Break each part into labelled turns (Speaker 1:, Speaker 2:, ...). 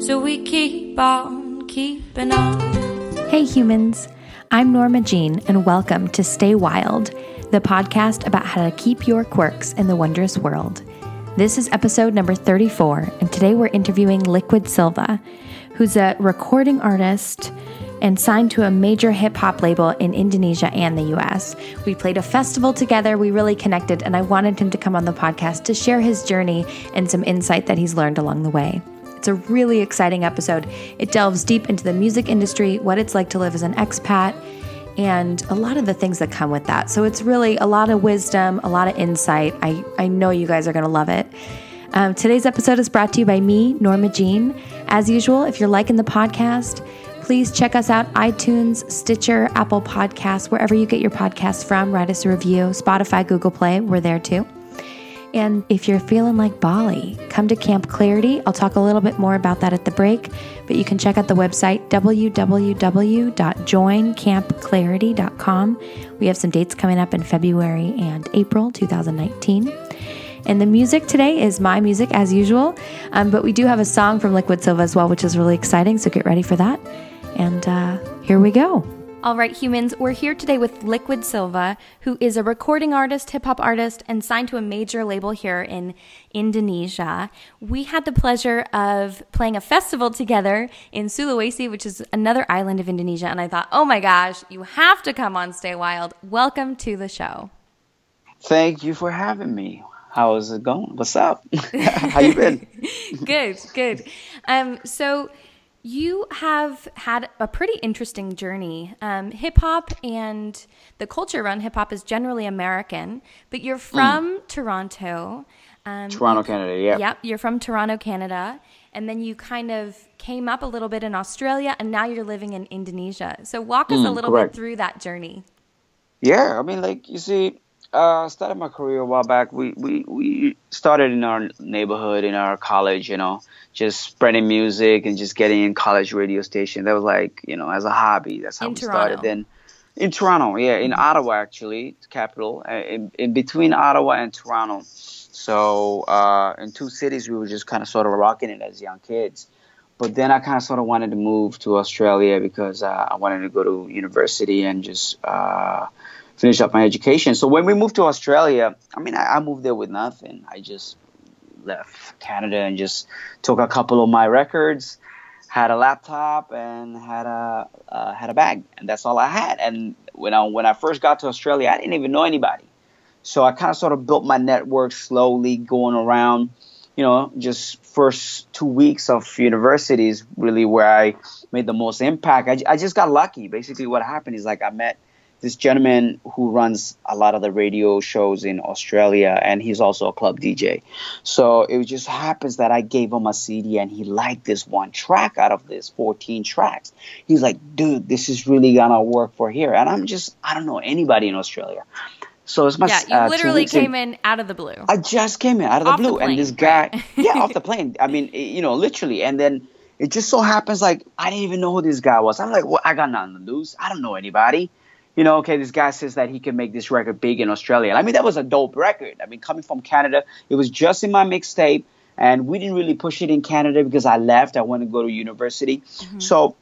Speaker 1: So we keep on keeping on.
Speaker 2: Hey humans, I'm Norma Jean, and welcome to Stay Wild, the podcast about how to keep your quirks in the wondrous world. This is episode number 34, and today we're interviewing Liquid Silva, who's a recording artist and signed to a major hip hop label in Indonesia and the US. We played a festival together, we really connected, and I wanted him to come on the podcast to share his journey and some insight that he's learned along the way. It's a really exciting episode. It delves deep into the music industry, what it's like to live as an expat, and a lot of the things that come with that. So it's really a lot of wisdom, a lot of insight. I, I know you guys are going to love it. Um, today's episode is brought to you by me, Norma Jean. As usual, if you're liking the podcast, please check us out iTunes, Stitcher, Apple Podcasts, wherever you get your podcasts from. Write us a review. Spotify, Google Play, we're there too. And if you're feeling like Bali, come to Camp Clarity. I'll talk a little bit more about that at the break, but you can check out the website www.joincampclarity.com. We have some dates coming up in February and April 2019. And the music today is my music as usual, um, but we do have a song from Liquid Silva as well, which is really exciting. So get ready for that. And uh, here we go. All right, humans, we're here today with Liquid Silva, who is a recording artist, hip hop artist, and signed to a major label here in Indonesia. We had the pleasure of playing a festival together in Sulawesi, which is another island of Indonesia. And I thought, oh my gosh, you have to come on Stay Wild. Welcome to the show.
Speaker 3: Thank you for having me. How's it going? What's up? How you been?
Speaker 2: good, good. Um, so you have had a pretty interesting journey. Um, hip hop and the culture around hip hop is generally American, but you're from mm. Toronto.
Speaker 3: Um, Toronto, Canada, yeah.
Speaker 2: Yep, you're from Toronto, Canada. And then you kind of came up a little bit in Australia, and now you're living in Indonesia. So walk us mm, a little correct. bit through that journey.
Speaker 3: Yeah, I mean, like, you see, uh, started my career a while back. We, we, we started in our neighborhood, in our college, you know, just spreading music and just getting in college radio station. That was like, you know, as a hobby. That's how in we Toronto. started. Then in Toronto, yeah, in mm-hmm. Ottawa actually, capital, uh, in, in between Ottawa and Toronto. So uh, in two cities, we were just kind of sort of rocking it as young kids. But then I kind of sort of wanted to move to Australia because uh, I wanted to go to university and just uh, finish up my education. So when we moved to Australia, I mean, I, I moved there with nothing. I just left Canada and just took a couple of my records, had a laptop, and had a uh, had a bag, and that's all I had. And when I when I first got to Australia, I didn't even know anybody, so I kind of sort of built my network slowly, going around. You know, just first two weeks of university is really where I made the most impact. I, I just got lucky. Basically, what happened is like I met this gentleman who runs a lot of the radio shows in Australia, and he's also a club DJ. So it just happens that I gave him a CD, and he liked this one track out of this 14 tracks. He's like, "Dude, this is really gonna work for here." And I'm just, I don't know anybody in Australia. So it's my
Speaker 2: yeah. You uh, literally came in out of the blue.
Speaker 3: I just came in out of the off blue, the and this guy, right? yeah, off the plane. I mean, you know, literally, and then it just so happens like I didn't even know who this guy was. I'm like, well, I got nothing to lose. I don't know anybody you know, okay, this guy says that he can make this record big in Australia. I mean, that was a dope record. I mean, coming from Canada, it was just in my mixtape, and we didn't really push it in Canada because I left. I went to go to university, mm-hmm. so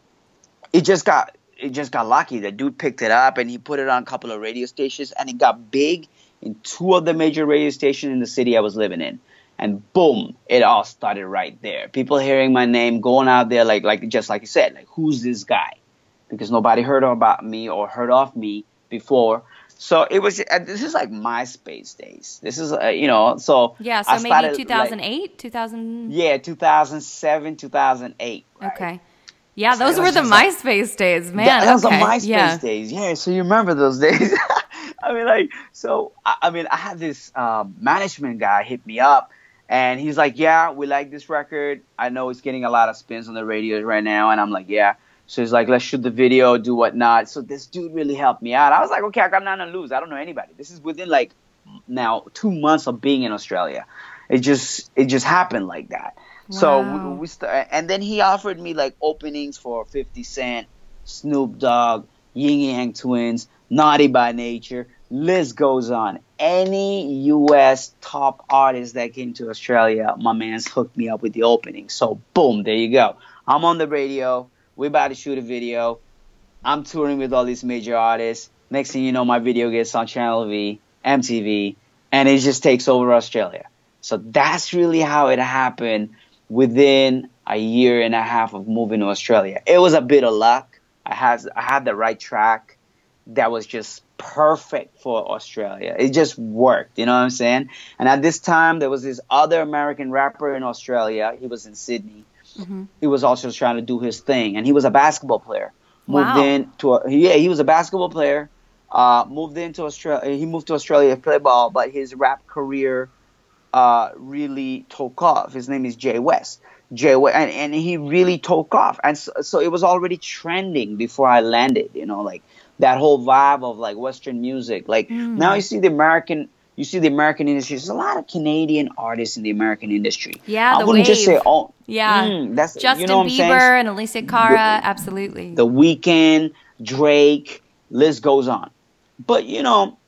Speaker 3: it just got it just got lucky. The dude picked it up and he put it on a couple of radio stations, and it got big in two of the major radio stations in the city I was living in. And boom, it all started right there. People hearing my name, going out there like like just like you said, like who's this guy? Because nobody heard about me or heard of me before. So it was. Uh, this is like MySpace days. This is, uh, you know, so
Speaker 2: yeah. So maybe two thousand eight, two thousand.
Speaker 3: Yeah, 2007, 2008. Right?
Speaker 2: Okay. Yeah, those so were the MySpace like, days, man.
Speaker 3: That,
Speaker 2: those
Speaker 3: okay. MySpace yeah. days. Yeah, so you remember those days? I mean, like, so I, I mean, I had this um, management guy hit me up, and he's like, "Yeah, we like this record. I know it's getting a lot of spins on the radios right now," and I'm like, "Yeah." So he's like, let's shoot the video, do whatnot. So this dude really helped me out. I was like, okay, I got nothing to lose. I don't know anybody. This is within like now two months of being in Australia. It just it just happened like that. Wow. So we, we st- and then he offered me like openings for 50 Cent, Snoop Dogg, Ying Yang Twins, Naughty by Nature, list goes on. Any U.S. top artist that came to Australia, my man's hooked me up with the opening. So boom, there you go. I'm on the radio. We're about to shoot a video. I'm touring with all these major artists. Next thing you know, my video gets on Channel V, MTV, and it just takes over Australia. So that's really how it happened within a year and a half of moving to Australia. It was a bit of luck. I had I had the right track that was just perfect for Australia. It just worked, you know what I'm saying? And at this time, there was this other American rapper in Australia. He was in Sydney. Mm-hmm. He was also trying to do his thing, and he was a basketball player. Moved wow. in to a, yeah, he was a basketball player. Uh, moved into Australia. He moved to Australia to play ball, but his rap career uh, really took off. His name is Jay West. Jay West, and, and he really took off, and so, so it was already trending before I landed. You know, like that whole vibe of like Western music. Like mm. now you see the American you see the American industry. There's a lot of Canadian artists in the American industry.
Speaker 2: Yeah,
Speaker 3: I wouldn't
Speaker 2: wave.
Speaker 3: just say oh
Speaker 2: yeah. Mm, that's Justin you know Bieber and Alessia Cara, absolutely.
Speaker 3: The Weeknd, Drake, list goes on. But you know,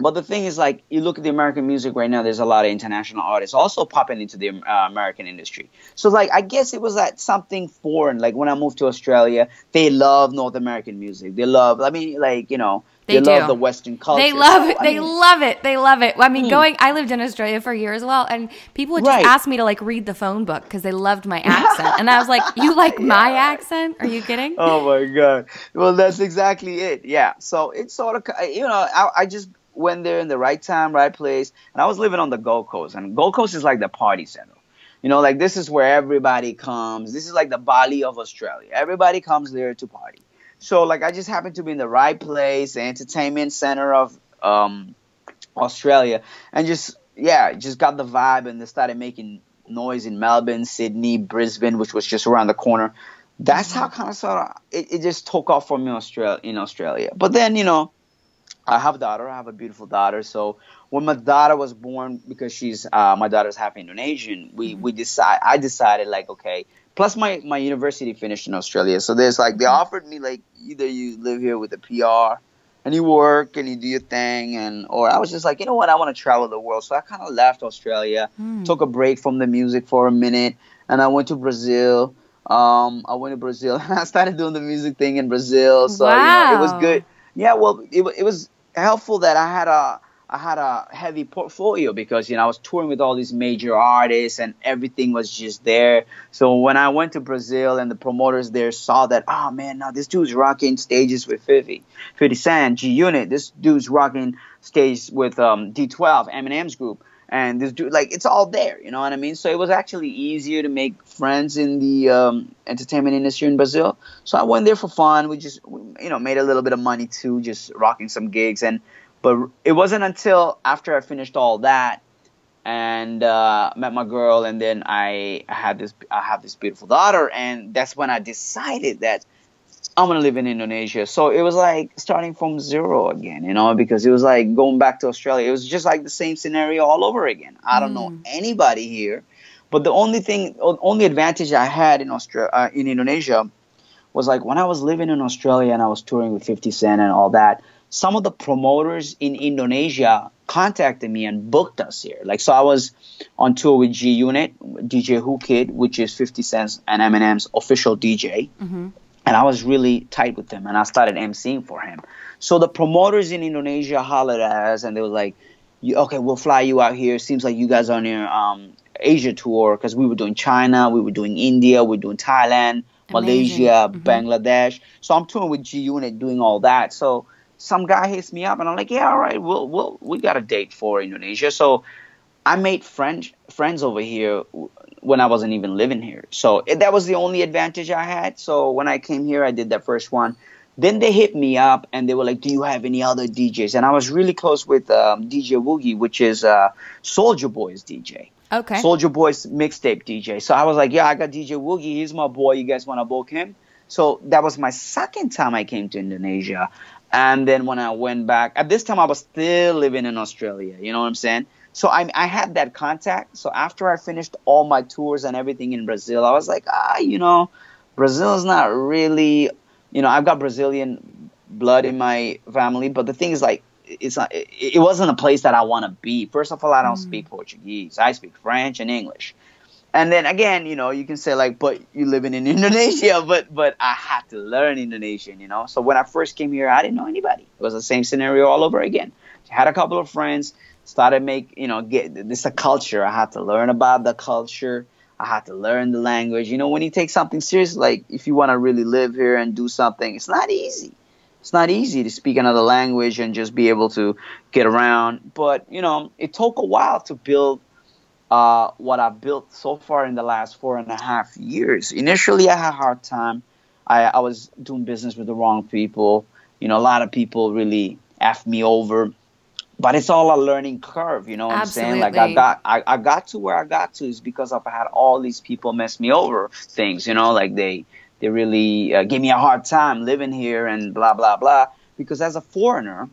Speaker 3: but the thing is, like, you look at the American music right now. There's a lot of international artists also popping into the uh, American industry. So, like, I guess it was like something foreign. Like when I moved to Australia, they love North American music. They love. I mean, like, you know, they, they love the Western culture.
Speaker 2: They love so, it. They mean, love it. They love it. I mean, hmm. going. I lived in Australia for a year as well, and people would just right. ask me to like read the phone book because they loved my accent, and I was like, "You like yeah. my accent? Are you kidding?"
Speaker 3: Oh my god! Well, that's exactly it. Yeah. So it's sort of you know I, I just went there in the right time, right place. And I was living on the Gold Coast, and Gold Coast is like the party center. You know, like this is where everybody comes. This is like the Bali of Australia. Everybody comes there to party. So like I just happened to be in the right place, the entertainment center of um, Australia, and just yeah, just got the vibe, and they started making noise in Melbourne, Sydney, Brisbane, which was just around the corner. That's how kind of sort of it, it just took off for me in Australia. In Australia, but then you know I have a daughter. I have a beautiful daughter. So when my daughter was born, because she's uh, my daughter's half Indonesian, we mm-hmm. we decide. I decided like okay. Plus my my university finished in Australia, so there's like they mm-hmm. offered me like either you live here with a PR and you work and you do your thing, and or I was just like you know what I want to travel the world. So I kind of left Australia, mm. took a break from the music for a minute, and I went to Brazil. Um, I went to Brazil and I started doing the music thing in Brazil. So wow. you know, it was good. Yeah, well, it, it was helpful that I had a I had a heavy portfolio because you know I was touring with all these major artists and everything was just there. So when I went to Brazil and the promoters there saw that, oh man, now this dude's rocking stages with 50, 50 Cent, G Unit. This dude's rocking stage with um, D12, Eminem's group. And this dude like it's all there you know what i mean? So it was actually easier to make friends in the um, entertainment industry in brazil. So i went there for fun. We just you know made a little bit of money too just rocking some gigs. And but it wasn't until after i finished all that and uh, met my girl and then i had this i have this beautiful daughter and that's when i decided that I'm gonna live in Indonesia. So it was like starting from zero again, you know, because it was like going back to Australia. It was just like the same scenario all over again. I don't mm. know anybody here, but the only thing, only advantage I had in Australia, uh, in Indonesia, was like when I was living in Australia and I was touring with 50 Cent and all that. Some of the promoters in Indonesia contacted me and booked us here. Like so, I was on tour with G Unit, DJ Whoo Kid, which is 50 Cent's and Eminem's official DJ. Mm-hmm and I was really tight with him, and I started emceeing for him. So the promoters in Indonesia hollered at us, and they were like, "Okay, we'll fly you out here. Seems like you guys are on your um, Asia tour because we were doing China, we were doing India, we were doing Thailand, Amazing. Malaysia, mm-hmm. Bangladesh. So I'm touring with G Unit, doing all that. So some guy hits me up, and I'm like, "Yeah, all right, we'll we'll we got a date for Indonesia." So I made friends friends over here when I wasn't even living here. So it, that was the only advantage I had. So when I came here, I did that first one. Then they hit me up and they were like, "Do you have any other DJs?" And I was really close with um, DJ Woogie, which is uh, Soulja Boy's DJ.
Speaker 2: Okay.
Speaker 3: Soulja Boy's mixtape DJ. So I was like, "Yeah, I got DJ Woogie. He's my boy. You guys want to book him?" So that was my second time I came to Indonesia. And then when I went back, at this time I was still living in Australia. You know what I'm saying? so I, I had that contact. So after I finished all my tours and everything in Brazil, I was like, ah, you know, Brazil is not really, you know, I've got Brazilian blood in my family, but the thing is like, it's not, it, it wasn't a place that I want to be. First of all, I don't mm. speak Portuguese. I speak French and English. And then again, you know, you can say like, but you living in Indonesia, but but I had to learn Indonesian, you know. So when I first came here, I didn't know anybody. It was the same scenario all over again. Had a couple of friends, started make you know get this a culture. I had to learn about the culture. I had to learn the language. You know, when you take something serious, like if you want to really live here and do something, it's not easy. It's not easy to speak another language and just be able to get around. But you know, it took a while to build uh, what I've built so far in the last four and a half years. Initially, I had a hard time. I, I was doing business with the wrong people. You know, a lot of people really f me over but it's all a learning curve you know what Absolutely. i'm saying like i got I, I got to where i got to is because i've had all these people mess me over things you know like they they really uh, give me a hard time living here and blah blah blah because as a foreigner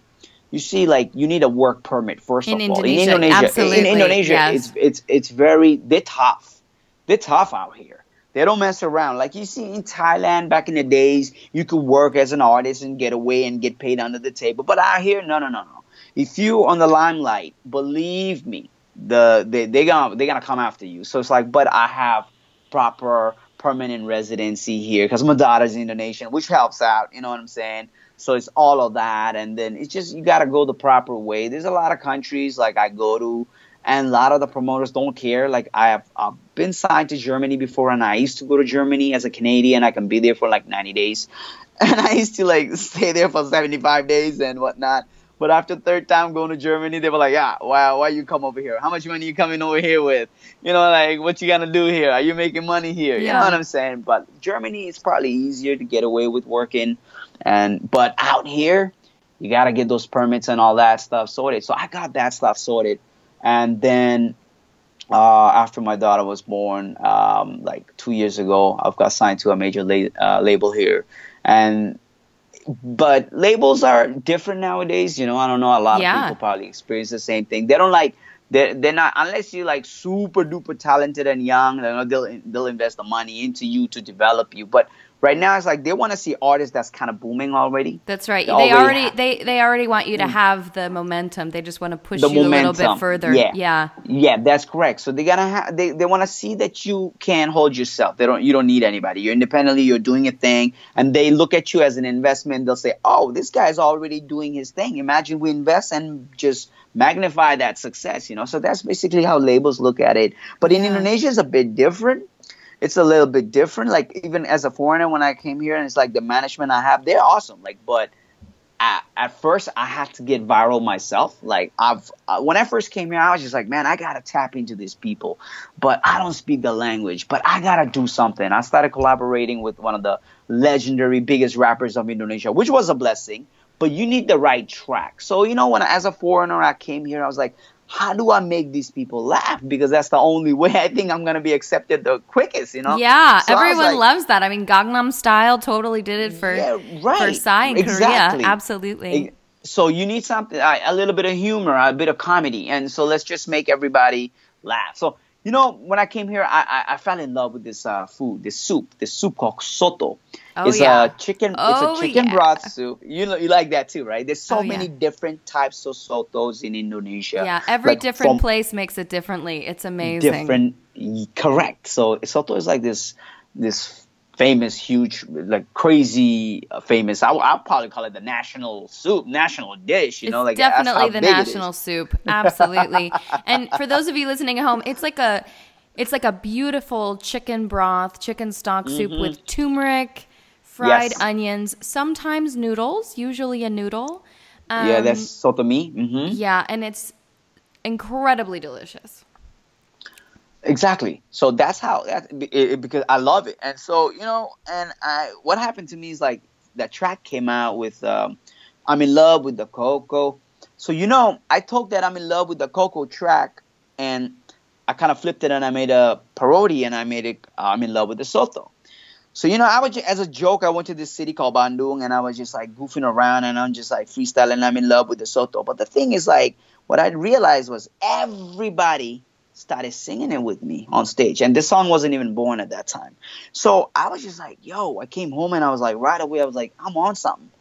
Speaker 3: you see like you need a work permit first
Speaker 2: in
Speaker 3: of all
Speaker 2: Indonesia, in indonesia absolutely,
Speaker 3: in indonesia
Speaker 2: yes.
Speaker 3: it's it's it's very they're tough they're tough out here they don't mess around. Like you see in Thailand back in the days, you could work as an artist and get away and get paid under the table. But out here, no, no, no, no if you on the limelight, believe me, the they they gonna they gonna come after you. So it's like, but I have proper permanent residency here because my daughter's Indonesian, which helps out. You know what I'm saying? So it's all of that, and then it's just you gotta go the proper way. There's a lot of countries like I go to, and a lot of the promoters don't care. Like I have I've been signed to Germany before, and I used to go to Germany as a Canadian. I can be there for like 90 days, and I used to like stay there for 75 days and whatnot. But after third time going to Germany, they were like, yeah, why, why you come over here? How much money you coming over here with? You know, like, what you gonna do here? Are you making money here? You know what I'm saying? But Germany is probably easier to get away with working. And, but out here, you gotta get those permits and all that stuff sorted. So I got that stuff sorted. And then, uh, after my daughter was born, um, like two years ago, I've got signed to a major la- uh, label here. And but labels are different nowadays. You know, I don't know. A lot yeah. of people probably experience the same thing. They don't like. They're, they're not unless you're like super duper talented and young. They'll they'll invest the money into you to develop you. But right now it's like they want to see artists that's kind of booming already.
Speaker 2: That's right. They, they already, already they they already want you to mm. have the momentum. They just want to push the you momentum. a little bit further.
Speaker 3: Yeah.
Speaker 2: Yeah.
Speaker 3: Yeah, that's correct. So they gotta have they, they want to see that you can hold yourself. They don't you don't need anybody. You're independently, you're doing a thing and they look at you as an investment. They'll say, "Oh, this guy's already doing his thing. Imagine we invest and just magnify that success, you know." So that's basically how labels look at it. But in yeah. Indonesia it's a bit different it's a little bit different. Like even as a foreigner, when I came here, and it's like the management I have, they're awesome. Like, but at, at first, I had to get viral myself. Like I've uh, when I first came here, I was just like, man, I gotta tap into these people, but I don't speak the language. But I gotta do something. I started collaborating with one of the legendary biggest rappers of Indonesia, which was a blessing. But you need the right track. So you know, when as a foreigner, I came here, I was like, how do I make these people laugh? Because that's the only way I think I'm gonna be accepted the quickest, you know?
Speaker 2: Yeah, so everyone like, loves that. I mean, Gangnam Style totally did it for yeah, right. for Psy in exactly. Korea. Absolutely.
Speaker 3: So you need something, a little bit of humor, a bit of comedy, and so let's just make everybody laugh. So you know, when I came here, I, I, I fell in love with this uh, food, this soup, this soup called soto. Oh, it's yeah. a chicken. Oh, it's a chicken yeah. broth soup. You know, you like that too, right? There's so oh, many yeah. different types of sotos in Indonesia.
Speaker 2: Yeah, every like different place makes it differently. It's amazing.
Speaker 3: Different, correct. So soto is like this this famous, huge, like crazy uh, famous. I, I'll probably call it the national soup, national dish. You
Speaker 2: it's
Speaker 3: know, like
Speaker 2: definitely the national soup. Absolutely. and for those of you listening at home, it's like a, it's like a beautiful chicken broth, chicken stock soup mm-hmm. with turmeric, fried yes. onions, sometimes noodles, usually a noodle.
Speaker 3: Um, yeah, that's soto mi. Mm-hmm.
Speaker 2: Yeah, and it's incredibly delicious.
Speaker 3: Exactly. So that's how that it, it, because I love it, and so you know, and I what happened to me is like that track came out with um, I'm in love with the Coco. So you know, I took that I'm in love with the Coco track, and I kind of flipped it, and I made a parody, and I made it I'm in love with the Soto. So you know, I was as a joke, I went to this city called Bandung, and I was just like goofing around, and I'm just like freestyling. I'm in love with the Soto. But the thing is, like, what I realized was everybody started singing it with me on stage. And this song wasn't even born at that time. So I was just like, yo, I came home and I was like, right away, I was like, I'm on something.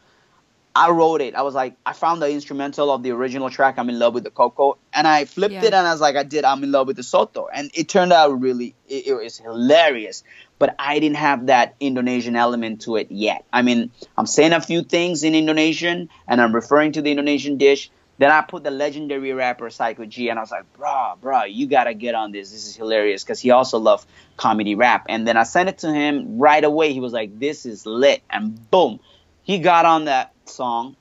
Speaker 3: I wrote it. I was like, I found the instrumental of the original track, I'm in love with the Coco, and I flipped
Speaker 2: Yeah.
Speaker 3: it and I was like, I did, I'm in love with the Soto, and it turned out really, it, it was hilarious. But I didn't have that Indonesian element to it yet. I mean, I'm saying a few things in Indonesian, and I'm referring to the Indonesian dish. Then I put the legendary rapper Saykoji, and I was like, bruh, bruh, you gotta get on this. This is hilarious because he also loved comedy rap. And then I sent it to him right away. He was like, this is lit, and boom, he got on that song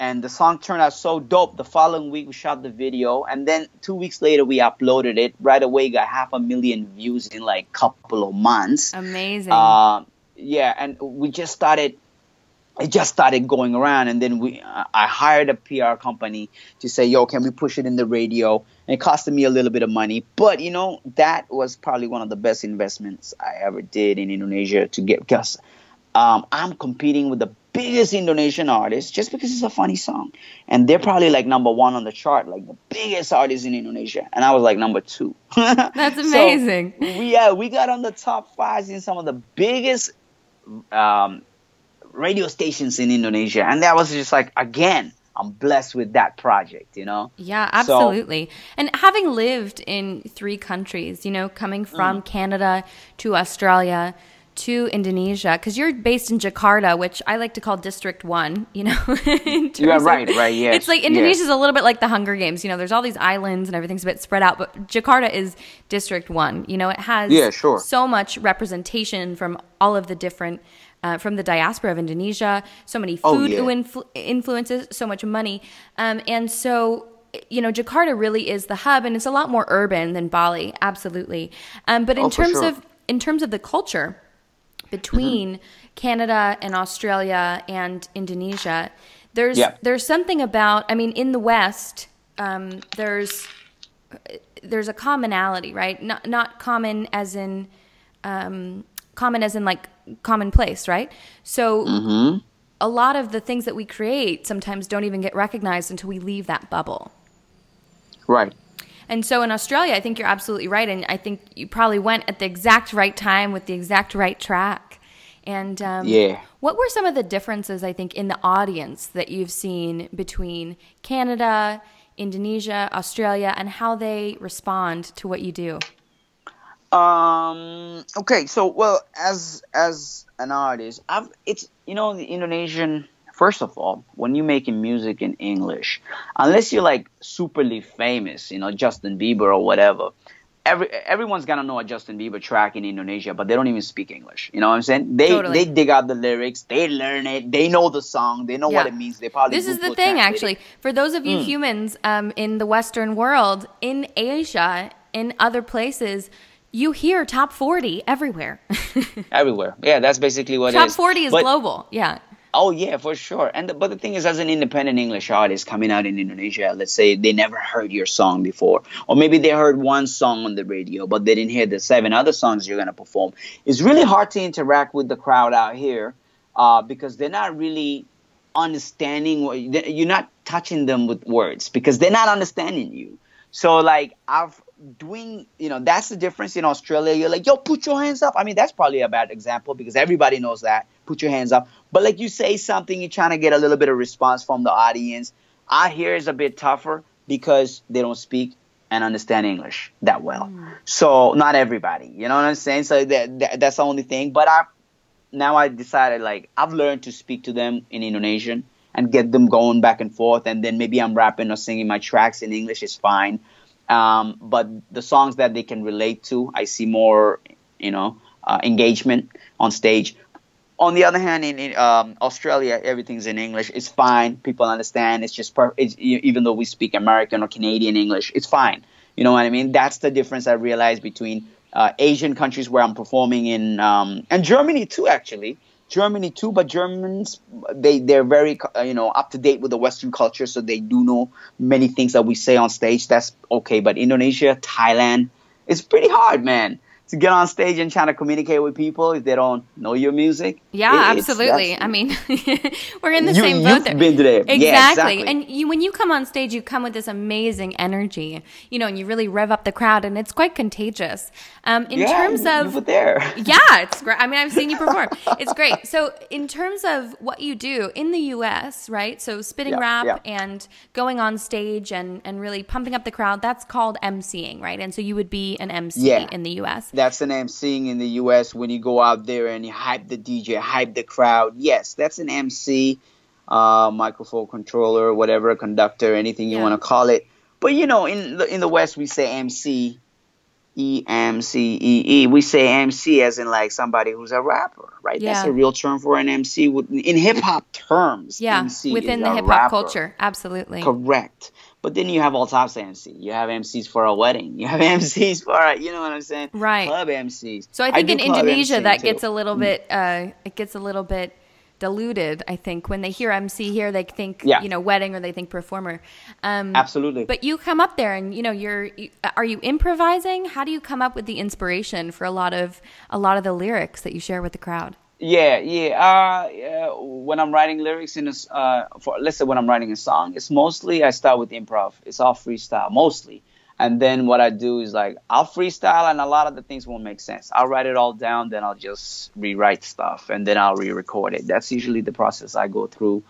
Speaker 3: and the song turned out so dope the following week we shot the video and then two weeks later we uploaded it. Right away got half a million views in like a couple of months.
Speaker 2: Amazing.
Speaker 3: uh, yeah and we just started it just started going around and then we uh, i hired a pr company to say yo can we push it in the radio? And it costed me a little bit of money but you know that was probably one of the best investments i ever did in indonesia to get because um, i'm competing with the biggest indonesian artists just because it's a funny song and they're probably like number one on the chart like the biggest artist in indonesia and i was like number two
Speaker 2: That's
Speaker 3: So,
Speaker 2: amazing.
Speaker 3: we yeah we got on the top fives in some of the biggest um, radio stations in Indonesia, and that was just like again, I'm blessed with that project, you know.
Speaker 2: Yeah,
Speaker 3: So-
Speaker 2: absolutely. and having lived in three countries, you know, coming from
Speaker 3: Mm.
Speaker 2: Canada to Australia to Indonesia, because you're based in Jakarta, which I like to call District One. You know,
Speaker 3: are
Speaker 2: terms of-
Speaker 3: right, right, yes,
Speaker 2: It's like
Speaker 3: yes.
Speaker 2: Indonesia's a little bit like the Hunger Games. You know, there's all these islands and everything's a bit spread out, but Jakarta is District One. You know, it has
Speaker 3: Yeah, sure.
Speaker 2: so much representation from all of the different. Uh, from the diaspora of Indonesia, so many
Speaker 3: Oh,
Speaker 2: food
Speaker 3: yeah.
Speaker 2: influ- influences, so much money, um, and so you know Jakarta really is the hub, and it's a lot more urban than Bali, absolutely. Um, but in
Speaker 3: Oh,
Speaker 2: terms
Speaker 3: sure.
Speaker 2: of in terms of the culture between Canada and Australia and Indonesia, there's
Speaker 3: Yeah.
Speaker 2: there's something about. I mean, in the West, um, there's there's a commonality, right? Not not common as in um, common as in like commonplace, right? So
Speaker 3: Mm-hmm.
Speaker 2: a lot of the things that we create sometimes don't even get recognized until we leave that bubble.
Speaker 3: Right.
Speaker 2: And so in Australia, I think you're absolutely right, and I think you probably went at the exact right time with the exact right track. And um,
Speaker 3: Yeah.
Speaker 2: what were some of the differences I think in the audience that you've seen between Canada, Indonesia, Australia, and how they respond to what you do?
Speaker 3: Um. Okay. So, well, as as an artist, I've it's you know the Indonesian. First of all, when you're making music in English, unless you're like superly famous, you know Justin Bieber or whatever, every everyone's gonna know a Justin Bieber track in Indonesia, but they don't even speak English. You know what I'm saying? They
Speaker 2: Totally.
Speaker 3: they dig out the lyrics, they learn it, they know the song, they know what it means. They probably
Speaker 2: This is the thing, actually. For those of you
Speaker 3: Mm.
Speaker 2: humans um, in the Western world, in Asia, in other places, you hear top 40 everywhere.
Speaker 3: everywhere. Yeah, that's basically what it
Speaker 2: top 40 is
Speaker 3: But-
Speaker 2: global. Yeah.
Speaker 3: Oh yeah, for sure. And the, but the thing is, as an independent English artist coming out in Indonesia, let's say they never heard your song before, or maybe they heard one song on the radio, but they didn't hear the seven other songs you're gonna perform. It's really hard to interact with the crowd out here uh, because they're not really understanding what you're not touching them with words because they're not understanding you. So like I've doing you know that's the difference in Australia. You're like yo put your hands up. I mean that's probably a bad example because everybody knows that put your hands up. But like you say something, you're trying to get a little bit of response from the audience. Out here is a bit tougher because they don't speak and understand English that well. Hmm. So not everybody, you know what I'm saying? So that, that that's the only thing. But I now I decided like I've learned to speak to them in Indonesian and get them going back and forth, and then maybe I'm rapping or singing my tracks in English is fine. Um, but the songs that they can relate to, I see more, you know, uh, engagement on stage. On the other hand, in, in um, Australia, everything's in English. It's fine. People understand. It's just per- it's, even though we speak American or Canadian English, it's fine. You know what I mean? That's the difference I realized between uh, Asian countries where I'm performing in, um, and Germany too, actually. Germany too, but Germans they they're very uh, you know up to date with the Western culture, so they do know many things that we say on stage. That's okay, but Indonesia, Thailand, it's pretty hard, man. to get on stage and try to communicate with people if they don't know your music.
Speaker 2: Yeah, it, absolutely. I mean, we're in the
Speaker 3: you,
Speaker 2: same boat
Speaker 3: there. Been there.
Speaker 2: Exactly.
Speaker 3: Yeah, exactly.
Speaker 2: And you, when you come on stage, you come with this amazing energy, you know, and you really rev up the crowd, and it's quite contagious. Um, in
Speaker 3: yeah,
Speaker 2: terms of
Speaker 3: you there,
Speaker 2: yeah, it's great. I mean, I've seen you perform. it's great. So, in terms of what you do in the U.S., right? So, spitting
Speaker 3: Yeah,
Speaker 2: rap and going on stage and and really pumping up the crowd. That's called emceeing, right? And so you would be an MC in the U.S.
Speaker 3: that's an MCing in the U.S. when you go out there and you hype the DJ, hype the crowd. Yes, that's an MC, uh, microphone controller, whatever, conductor, anything you
Speaker 2: Yeah.
Speaker 3: want to call it. But you know, in the in the West, we say MC, E M C E E. We say MC as in like somebody who's a rapper, right? That's a real term for an MC. In hip hop terms,
Speaker 2: Yeah,
Speaker 3: MC
Speaker 2: within the hip hop culture, absolutely.
Speaker 3: Correct. But then you have all types of MC. You have MCs for a wedding. You have MCs for a, you know what I'm saying?
Speaker 2: Right.
Speaker 3: Club MCs.
Speaker 2: So I think
Speaker 3: do
Speaker 2: in Indonesia that
Speaker 3: too.
Speaker 2: gets a little bit uh, it gets a little bit diluted. I think when they hear MC here, they think
Speaker 3: Yeah.
Speaker 2: you know wedding or they think performer. Um,
Speaker 3: Absolutely.
Speaker 2: But you come up there and you know you're you, are you improvising? How do you come up with the inspiration for a lot of a lot of the lyrics that you share with the crowd?
Speaker 3: Yeah, yeah. Uh, yeah. When I'm writing lyrics in a, uh, for let's say when I'm writing a song, it's mostly I start with improv. It's all freestyle mostly, and then what I do is like I'll freestyle, and a lot of the things won't make sense. I'll write it all down, then I'll just rewrite stuff, and then I'll re-record it. That's usually the process I go through.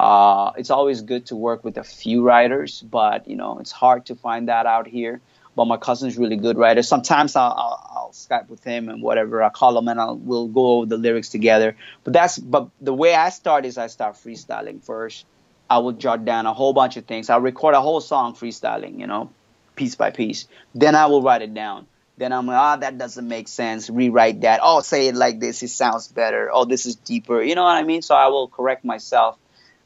Speaker 3: Uh, it's always good to work with a few writers, but you know it's hard to find that out here. But my cousin's really good writer. Sometimes I'll, I'll, I'll Skype with him and whatever. I'll call him and I'll we'll go over the lyrics together. But that's but the way I start is I start freestyling first. I will jot down a whole bunch of things. I'll record a whole song freestyling, you know, piece by piece. Then I will write it down. Then I'm like, ah, that doesn't make sense. Rewrite that. Oh, say it like this. It sounds better. Oh, this is deeper. You know what I mean? So I will correct myself,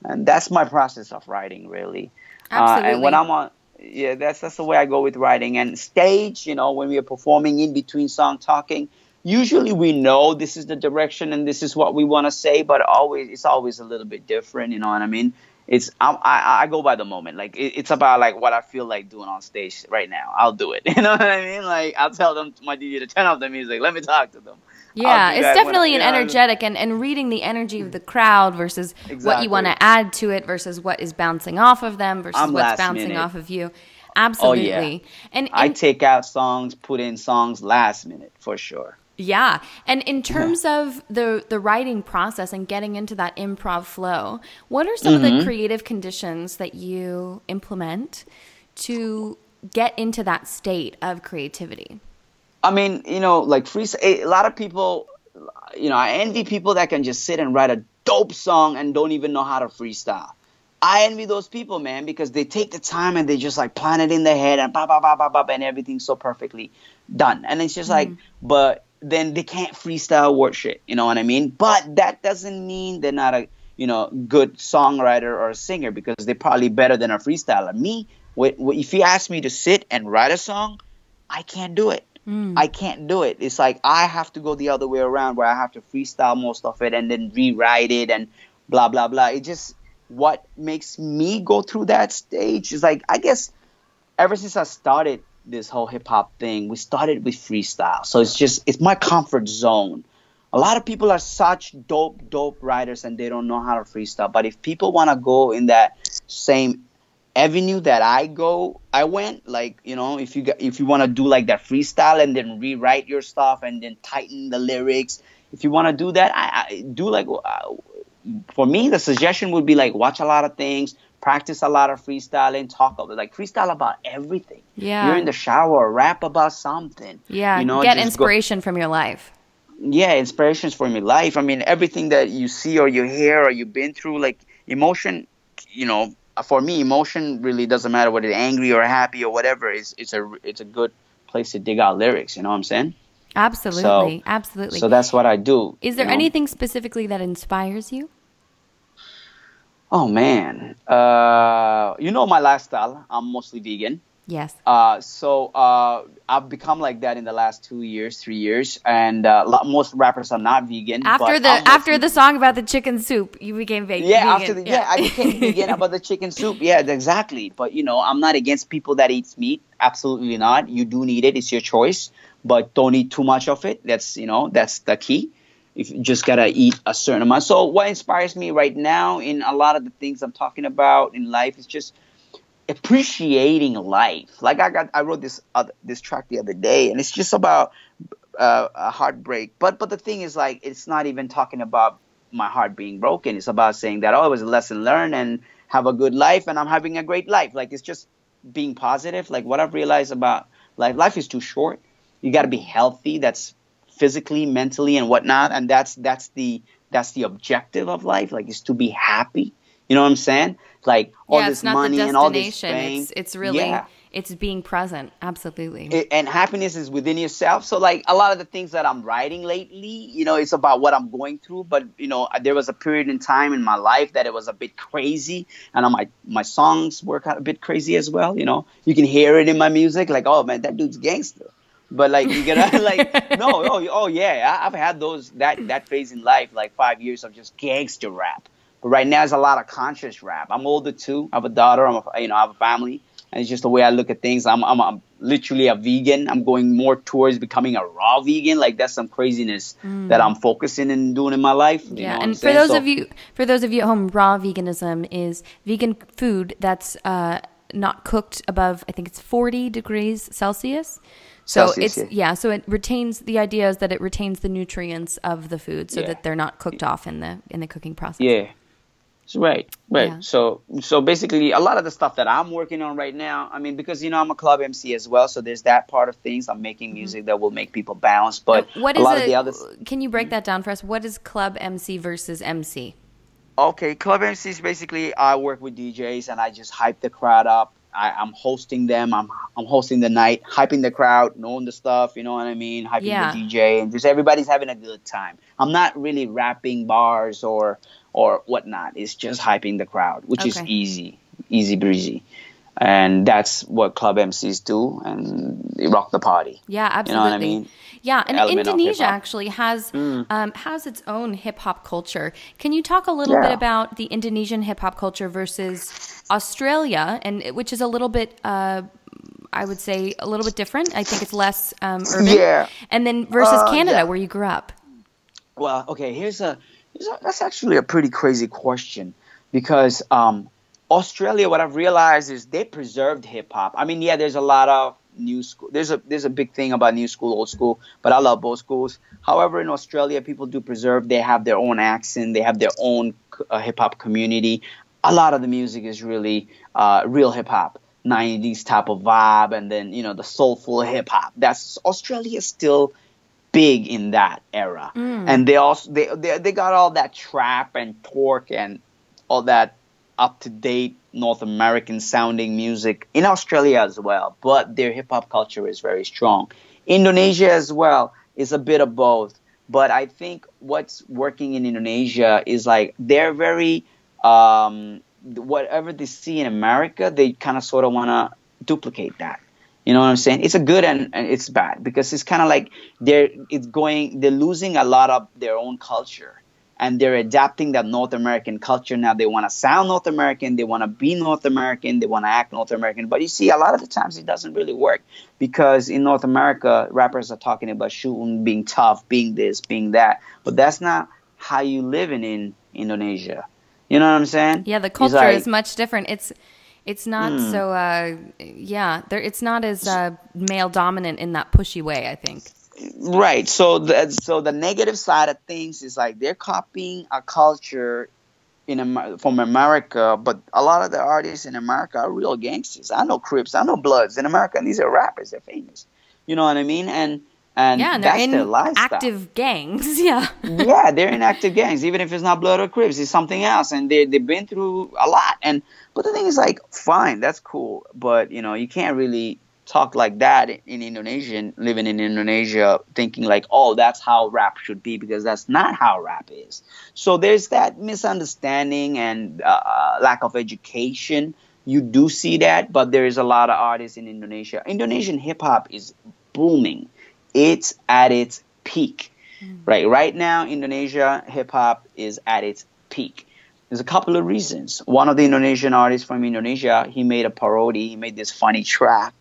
Speaker 3: and that's my process of writing, really. Uh, and when I'm on, yeah, that's that's the way I go with writing. And stage, you know, when we are performing in between song talking, usually we know this is the direction and this is what we want to say, but always it's always a little bit different. You know what I mean? It's I I, I go by the moment. Like it, it's about like what I feel like doing on stage right now. I'll do it. You know what I mean? Like I'll tell them my DJ to turn off the music. Let me talk to them.
Speaker 2: Yeah, it's definitely an
Speaker 3: know what I mean?
Speaker 2: energetic and, and reading the energy of the crowd versus what you want to add to it versus what is bouncing off of them versus
Speaker 3: I'm
Speaker 2: what's bouncing
Speaker 3: minute. Oh,
Speaker 2: off of you. Absolutely. And,
Speaker 3: I take out songs, put in songs last minute for sure.
Speaker 2: yeah, and in terms of the the writing process and getting into that improv flow, what are some of
Speaker 3: Mm-hmm.
Speaker 2: the creative conditions that you implement to get into that state of creativity?
Speaker 3: I mean, you know, like free. Eh, a lot of people, you know, I envy people that can just sit and write a dope song and don't even know how to freestyle. I envy those people, man, because they take the time and they just like plan it in their head and ba ba ba ba ba, and everything's so perfectly done. And it's just like, mm-hmm. but then they can't freestyle word shit. You know what I mean? But that doesn't mean they're not a you know good songwriter or a singer because they're probably better than a freestyler. Me, if you ask me to sit and write a song, I can't do it. Mm. I can't do it. It's like I have to go the other way around where I have to freestyle most of it and then rewrite it and blah blah blah. It just what makes me go through that stage is like I guess ever since I started this whole hip hop thing, we started with freestyle. So it's just it's my comfort zone. A lot of people are such dope, dope writers and they don't know how to freestyle. But if people want to go in that same avenue that I go, I went like you know if you if you want to do like that freestyle and then rewrite your stuff and then tighten the lyrics. If you want to do that, I, I do like uh, for me the suggestion would be like watch a lot of things, practice a lot of freestyling, talk about like freestyle about everything.
Speaker 2: Yeah.
Speaker 3: you're in the shower, rap about something.
Speaker 2: Yeah,
Speaker 3: you know,
Speaker 2: get
Speaker 3: just go-
Speaker 2: inspiration from your life.
Speaker 3: yeah, inspirations from your life. I mean, everything that you see or you hear or you've been through, like emotion, you know, for me, emotion really doesn't matter whether it's angry or happy or whatever. It's it's a it's a good place to dig out lyrics. You know what I'm saying?
Speaker 2: Absolutely, absolutely.
Speaker 3: So that's what I do.
Speaker 2: Is there
Speaker 3: you know?
Speaker 2: anything specifically that inspires you?
Speaker 3: Oh man, uh, you know my lifestyle. I'm mostly vegan.
Speaker 2: Yes.
Speaker 3: Uh, so uh, I've become like that in the last two years, three years, and uh, most rappers are not vegan.
Speaker 2: After the after
Speaker 3: mostly-
Speaker 2: the song about the chicken soup, you became vegan.
Speaker 3: Yeah, after the, yeah. I became vegan about the chicken soup. Yeah, exactly. But you know, I'm not against people that eats meat. Absolutely not. You do need it. It's your choice. but don't eat too much of it. That's you know that's the key. If you just gotta eat a certain amount. So what inspires me right now in a lot of the things I'm talking about in life is just appreciating life. Like I got, I wrote this other, this track the other day, and it's just about uh, a heartbreak. But but the thing is, like, it's not even talking about my heart being broken. It's about saying that oh, it was a lesson learned, and have a good life, and I'm having a great life. Like it's just being positive. Like what I've realized about life, life is too short. You got to be healthy. That's physically, mentally, and whatnot. And that's that's the that's the objective of life. Like is to be happy. You know what I'm saying? Like all
Speaker 2: yeah,
Speaker 3: this money and all this
Speaker 2: fame. It's, it's really yeah. it's being present. Absolutely.
Speaker 3: It, and happiness is within yourself. So like a lot of the things that I'm writing lately, you know, it's about what I'm going through. But you know, there was a period in time in my life that it was a bit crazy, and my my songs work out a bit crazy as well. You know, you can hear it in my music. Like, oh man, that dude's gangster. But like you gotta like no oh oh yeah I've had those that that phase in life like five years of just gangster rap but right now, it's a lot of conscious rap. I'm older too. I have a daughter. I'm a, you know, I have a family, and it's just the way I look at things. I'm, I'm, I'm literally a vegan. I'm going more towards becoming a raw vegan. Like that's some craziness mm. that I'm focusing and doing in my life.
Speaker 2: yeah, and for those so, of you, for those of you at home, raw veganism is vegan food that's uh, not cooked above. I think it's 40 degrees Celsius. So Celsius, it's yeah. yeah. so it retains the idea is that it retains the nutrients of the food so yeah. that they're not cooked off in the in the cooking process.
Speaker 3: Yeah. Right, right. Yeah. So, so basically, a lot of the stuff that I'm working on right now, I mean, because you know I'm a club MC as well, so there's that part of things. I'm making mm-hmm. music mm-hmm. that will make people bounce, but
Speaker 2: what is a lot of the other. Can you break that down for us? What is club MC versus MC?
Speaker 3: Okay, club MC is basically I work with DJs and I just hype the crowd up. I, am hosting them. I'm I'm hosting the night, hyping the crowd, knowing the stuff. You know what I mean? Hyping yeah. the DJ, and just everybody's having a good time. I'm not really rapping bars or or whatnot. It's just hyping the crowd, which okay. is easy, easy breezy. And that's what club MCs do, and they rock the party.
Speaker 2: Yeah, absolutely. You know what I mean? Yeah, and Indonesia actually has mm. um, has its own hip hop culture. Can you talk a little yeah. bit about the Indonesian hip hop culture versus Australia, and which is a little bit, uh, I would say, a little bit different. I think it's less um, urban.
Speaker 3: Yeah.
Speaker 2: And then versus uh, Canada, yeah. where you grew up.
Speaker 3: Well, okay. Here's a that's actually a pretty crazy question because um, Australia, what I've realized is they preserved hip hop. I mean, yeah, there's a lot of new school. There's a there's a big thing about new school, old school, but I love both schools. However, in Australia, people do preserve. They have their own accent. They have their own uh, hip hop community. A lot of the music is really uh, real hip hop. 90s type of vibe and then you know the soulful hip hop that's australia still big in that era. Mm. And they also they, they they got all that trap and torque and all that up to date North American sounding music in Australia as well. But their hip hop culture is very strong. Indonesia as well is a bit of both. But I think what's working in Indonesia is like they're very um, whatever they see in America, they kind of sort of want to duplicate that. You know what I'm saying? It's a good and, and it's bad because it's kind of like they're it's going they're losing a lot of their own culture and they're adapting that North American culture now. They want to sound North American, they want to be North American, they want to act North American. But you see, a lot of the times it doesn't really work because in North America, rappers are talking about shooting, being tough, being this, being that. But that's not how you live in, in Indonesia. You know what I'm saying?
Speaker 2: Yeah, the culture like, is much different. It's it's not mm. so, uh, yeah, there, it's not as uh, male dominant in that pushy way, I think.
Speaker 3: Right. So the, so the negative side of things is like they're copying a culture in from America, but a lot of the artists in America are real gangsters. I know Crips, I know Bloods in America, and these are rappers. They're famous. You know what I mean? And and
Speaker 2: yeah, and they're in active gangs. Yeah.
Speaker 3: yeah, they're in active gangs. Even if it's not Blood or Crips, it's something else, and they they've been through a lot. And but the thing is, like, fine, that's cool, but you know, you can't really talk like that in Indonesian, living in Indonesia, thinking like, oh, that's how rap should be, because that's not how rap is. So there's that misunderstanding and uh, lack of education. You do see that, but there is a lot of artists in Indonesia. Indonesian hip hop is booming it's at its peak. Mm. Right, right now, Indonesia hip hop is at its peak. There's a couple of reasons. One of the Indonesian artists from Indonesia, he made a parody. He made this funny track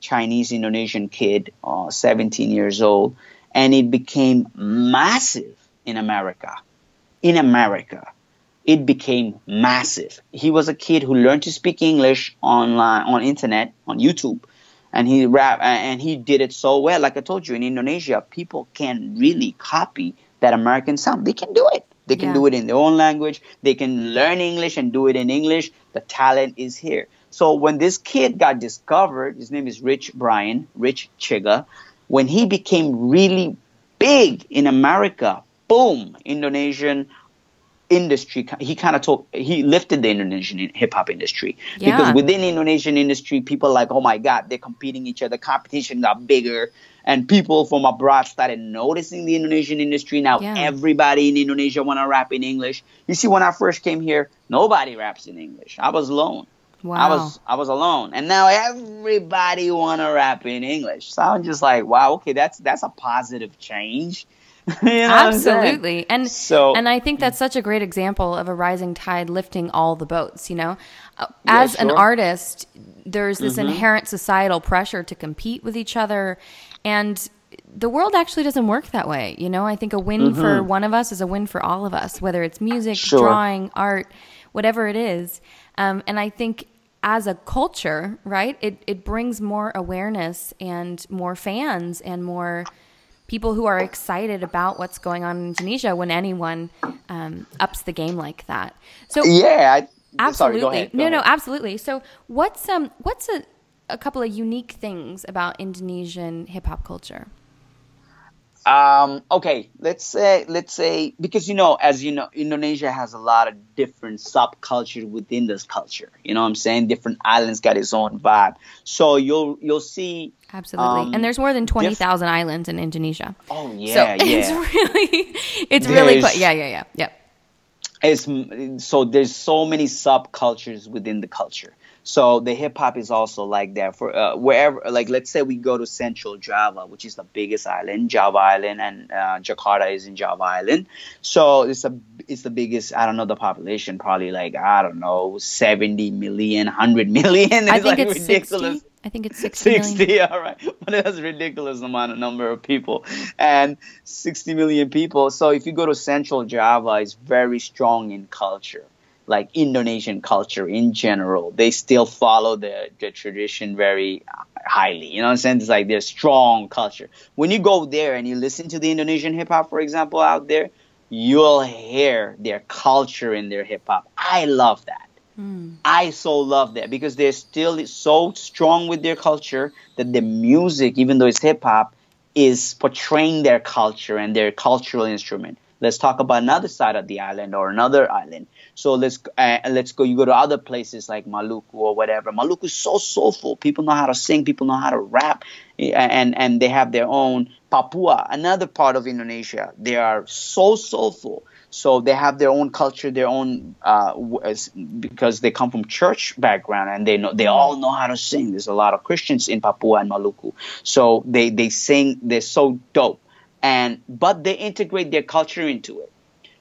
Speaker 3: Chinese Indonesian kid, uh, 17 years old, and it became massive in America. In America, it became massive. He was a kid who learned to speak English online on internet on YouTube, and he rap and he did it so well. Like I told you, in Indonesia, people can really copy that American sound. They can do it. They can
Speaker 2: Yeah.
Speaker 3: do it in their own language. They can learn English and do it in English. The talent is here. So when this kid got discovered, his name is Rich Brian, Rich Chigga, when he became really big in America, boom, Indonesian industry he kind of took he lifted the indonesian hip hop industry
Speaker 2: Yeah.
Speaker 3: because within indonesian industry people like oh my god they're competing each other competition got bigger and people from abroad started noticing the indonesian industry now
Speaker 2: Yeah.
Speaker 3: everybody in indonesia want to rap in english you see when i first came here nobody raps in english i was alone
Speaker 2: Wow.
Speaker 3: I was I was alone, and now everybody want to rap in English. So I'm just like, wow, okay, that's that's a positive change. you know what I'm saying?
Speaker 2: Absolutely. And
Speaker 3: So-
Speaker 2: and I think that's such a great example of a rising tide lifting all the boats, you know. Uh,
Speaker 3: Yeah,
Speaker 2: As an artist, there's this
Speaker 3: Mm-hmm.
Speaker 2: inherent societal pressure to compete with each other and the world actually doesn't work that way, you know. I think a win for one of us is a win for all of us, whether it's music,
Speaker 3: Mm-hmm. Sure.
Speaker 2: drawing, art, whatever it is. Um, and I think as a culture, right, it, it brings more awareness and more fans and more people who are excited about what's going on in Indonesia when anyone um, ups the game like that. So
Speaker 3: Yeah, I,
Speaker 2: absolutely,
Speaker 3: Sorry, go ahead. go
Speaker 2: no, no, absolutely. So what's um what's a a couple of unique things about Indonesian hip hop culture?
Speaker 3: Um, okay, let's say let's say because you know, as you know, Indonesia has a lot of different subcultures within this culture. You know what I'm saying? Different islands got its own vibe. So you'll you'll see.
Speaker 2: Absolutely,
Speaker 3: Um,
Speaker 2: and there's more than twenty thousand islands in Indonesia.
Speaker 3: Oh
Speaker 2: so
Speaker 3: yeah,
Speaker 2: it's really, it's really,
Speaker 3: There's-
Speaker 2: yeah, yeah, yeah, yeah.
Speaker 3: it's so there's so many subcultures within the culture. So the hip hop is also like that for uh, wherever like let's say we go to Central Java, which is the biggest island, Java Island, and uh, Jakarta is in Java Island. So it's a it's the biggest. I don't know the population, probably like I don't know, 70 million, 100 million. It's
Speaker 2: I think
Speaker 3: like
Speaker 2: it's
Speaker 3: ridiculous.
Speaker 2: sixty. I think it's sixty million.
Speaker 3: 60 all right but that's a ridiculous amount of number of people and 60 million people so if you go to central java it's very strong in culture like indonesian culture in general they still follow the, the tradition very highly. You know what i'm saying? It's like their strong culture. When you go there and you listen to the indonesian hip-hop for example out there you'll hear their culture in their hip-hop i love that. Hmm. I so love that because they're still so strong with their culture that the music, even though it's hip hop, is portraying their culture and their cultural instrument. Let's talk about another side of the island or another island. So let's uh, let's go. You go to other places like Maluku or whatever. Maluku is so soulful. People know how to sing. People know how to rap, and and they have their own Papua, another part of Indonesia. They are so soulful. So they have their own culture, their own uh, because they come from church background and they know they all know how to sing. There's a lot of Christians in Papua and Maluku, so they they sing. They're so dope, and but they integrate their culture into it.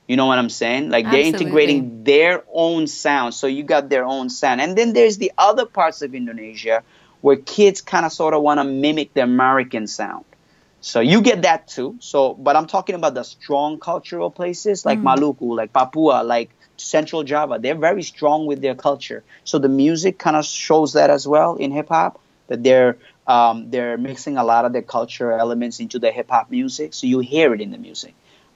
Speaker 3: You know what I'm saying? Like they're integrating their own sound. So you got their own sound, and then there's the other parts of Indonesia where kids kind of sort of want to mimic the American sound. So you get that too. So, but I'm talking about the strong cultural places like Maluku, like Papua, like Central Java. They're very strong with their culture. So the music kind of shows that as well in hip hop that they're um, they're mixing a lot of their cultural elements into the hip hop music. So you hear it in the music.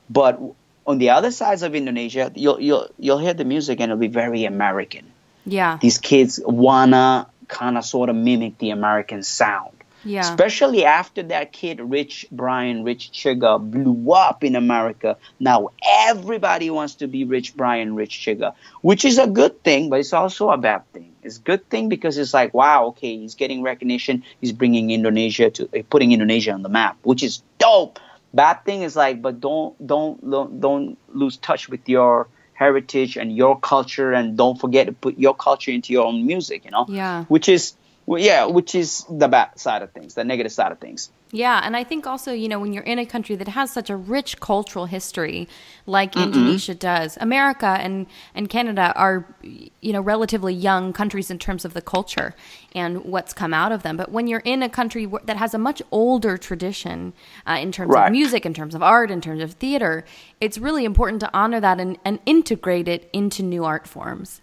Speaker 3: But on the other sides of Indonesia, you'll you'll you'll hear the music and it'll be very American
Speaker 2: Yeah,
Speaker 3: these kids wanna kind of sort of mimic the American sound.
Speaker 2: yeah,
Speaker 3: Especially after that kid, Rich Brian, Rich Chigga, blew up in America. Now everybody wants to be Rich Brian, Rich Chigga, which is a good thing, but it's also a bad thing. It's a good thing because it's like, wow, okay, he's getting recognition. He's bringing Indonesia to, putting Indonesia on the map, which is dope. Bad thing is like, but don't, don't, don't, lose touch with your heritage and your culture, and don't forget to put your culture into your own music. You know
Speaker 2: Yeah.
Speaker 3: which is Well, yeah, which is the bad side of things, the negative side of things.
Speaker 2: Yeah, and I think also, you know, when you're in a country that has such a rich cultural history like mm-hmm. Indonesia does, America and, and Canada are, you know, relatively young countries in terms of the culture and what's come out of them. But when you're in a country that has a much older tradition uh, in terms right. of music, in terms of art, in terms of theater, it's really important to honor that and, and integrate it into new art forms.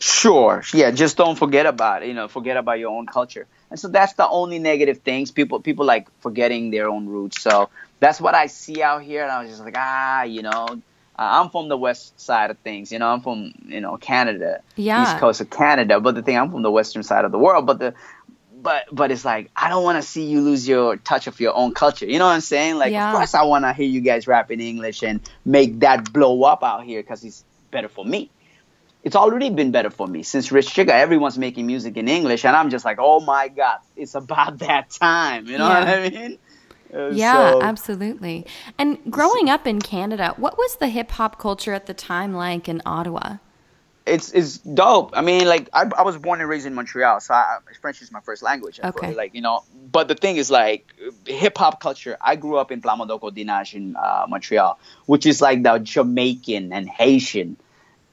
Speaker 3: Sure. Yeah. Just don't forget about it. You know, forget about your own culture. And so that's the only negative things. People people like forgetting their own roots. So that's what I see out here. And I was just like, ah, you know, uh, I'm from the west side of things. You know, I'm from you know Canada,
Speaker 2: yeah.
Speaker 3: east coast of Canada. But the thing, I'm from the western side of the world. But the but but it's like I don't want to see you lose your touch of your own culture. You know what I'm saying? Like, yeah. of course, I want to hear you guys rap in English and make that blow up out here because it's better for me it's already been better for me since Rich Chigga. Everyone's making music in English, and I'm just like, oh my god, it's about that time. You know yeah. what I mean?
Speaker 2: Uh, yeah, so, absolutely. And growing up in Canada, what was the hip hop culture at the time like in Ottawa?
Speaker 3: It's it's dope. I mean, like I, I was born and raised in Montreal, so I, French is my first language.
Speaker 2: Okay.
Speaker 3: Like you know, but the thing is, like hip hop culture. I grew up in Plamondon-Côte-des-Neiges in uh, Montreal, which is like the Jamaican and Haitian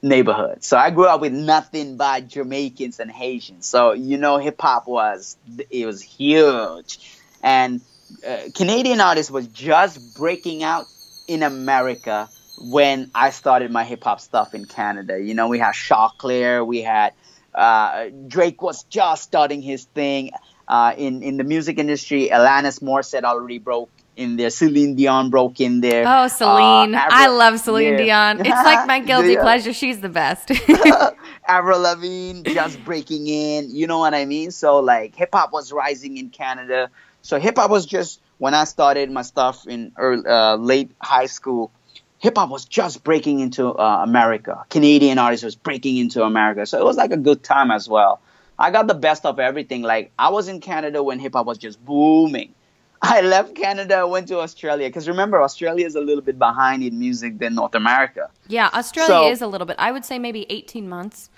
Speaker 3: neighborhood. So I grew up with nothing but Jamaicans and Haitians. So you know, hip hop was it was huge, and uh, Canadian artists was just breaking out in America when I started my hip hop stuff in Canada. You know, we had Choclair, we had uh, Drake was just starting his thing. Uh, in in the music industry, Alanis Morissette already broke in there. Celine Dion broke in there.
Speaker 2: Oh, Celine. Uh, I love Celine yeah. Dion. It's like my guilty yeah. pleasure. She's the best.
Speaker 3: Avril Lavigne just breaking in. You know what I mean? So, like, hip hop was rising in Canada. So, hip hop was just, when I started my stuff in early, uh, late high school, hip hop was just breaking into uh, America. Canadian artists was breaking into America. So, it was like a good time as well. I got the best of everything. Like, I was in Canada when hip hop was just booming I left Canada, went to Australia because remember Australia is a little bit behind in music than North America.
Speaker 2: Yeah, Australia so, is a little bit. I would say maybe 18 months.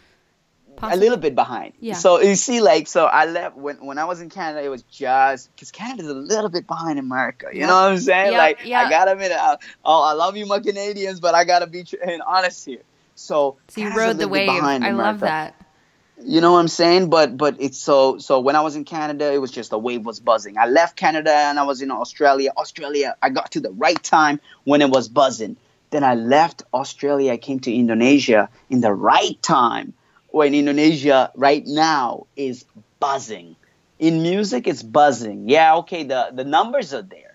Speaker 3: Possibly. A little bit behind.
Speaker 2: Yeah.
Speaker 3: So you see, like, so I left when when I was in Canada. It was just because Canada's a little bit behind America. You know what I'm saying? like, I gotta admit, I, oh, I love you, my Canadians, but I gotta be honest here. So,
Speaker 2: so you rode the wave. I America. love that.
Speaker 3: You know what I'm saying? But but it's so so when I was in Canada, it was just the wave was buzzing. I left Canada and I was in Australia. Australia, I got to the right time when it was buzzing. Then I left Australia, I came to Indonesia in the right time when Indonesia right now is buzzing. In music, it's buzzing. Yeah, okay, the, the numbers are there.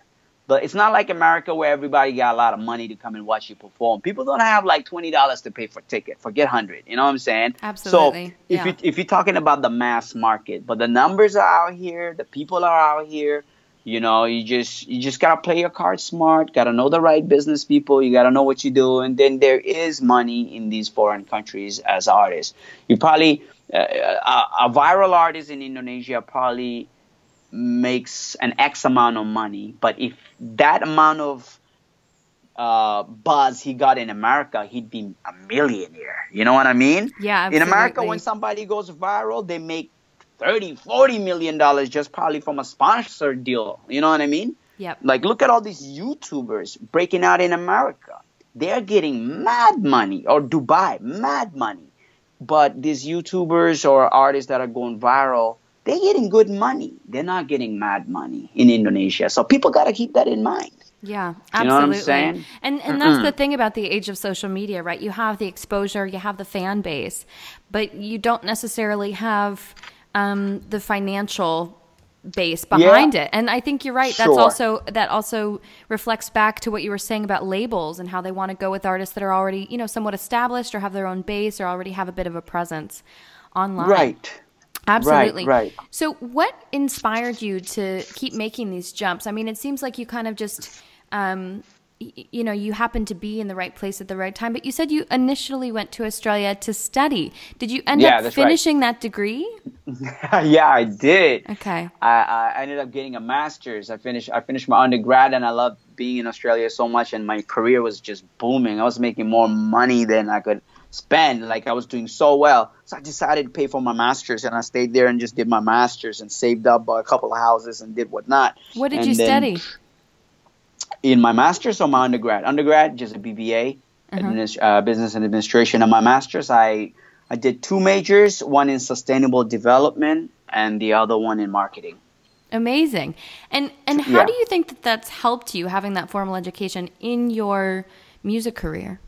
Speaker 3: But it's not like America where everybody got a lot of money to come and watch you perform. People don't have like twenty dollars to pay for a ticket. Forget hundred. You know what I'm saying?
Speaker 2: Absolutely.
Speaker 3: So if yeah. you if you're talking about the mass market, but the numbers are out here, the people are out here. You know, you just you just gotta play your cards smart. Gotta know the right business people. You gotta know what you do, and then there is money in these foreign countries as artists. You probably uh, a, a viral artist in Indonesia probably makes an X amount of money, but if that amount of uh, buzz he got in America, he'd be a millionaire. You know what I mean?
Speaker 2: Yeah. Absolutely.
Speaker 3: In America, when somebody goes viral, they make 30, 40 million dollars just probably from a sponsor deal. You know what I mean?
Speaker 2: Yep.
Speaker 3: Like, look at all these YouTubers breaking out in America. They're getting mad money, or Dubai, mad money. But these YouTubers or artists that are going viral, they're getting good money. They're not getting mad money in Indonesia. So people got to keep that in mind.
Speaker 2: Yeah, absolutely. You know and and that's the thing about the age of social media, right? You have the exposure, you have the fan base, but you don't necessarily have um, the financial base behind yeah. it. And I think you're right. That's also that also reflects back to what you were saying about labels and how they want to go with artists that are already, you know, somewhat established or have their own base or already have a bit of a presence online.
Speaker 3: Right.
Speaker 2: Absolutely.
Speaker 3: Right, right.
Speaker 2: So, what inspired you to keep making these jumps? I mean, it seems like you kind of just, um, y- you know, you happened to be in the right place at the right time. But you said you initially went to Australia to study. Did you end yeah, up finishing right. that degree?
Speaker 3: yeah, I did.
Speaker 2: Okay.
Speaker 3: I, I ended up getting a master's. I finished. I finished my undergrad, and I loved being in Australia so much, and my career was just booming. I was making more money than I could spend. Like I was doing so well, so I decided to pay for my masters, and I stayed there and just did my masters and saved up a couple of houses and did whatnot.
Speaker 2: What did
Speaker 3: And
Speaker 2: you study?
Speaker 3: In my masters or my undergrad? Undergrad, just a BBA, adminis- uh, business and administration. And my masters, I I did two majors, one in sustainable development and the other one in marketing.
Speaker 2: Amazing. And and how
Speaker 3: Yeah.
Speaker 2: do you think that that's helped you having that formal education in your music career?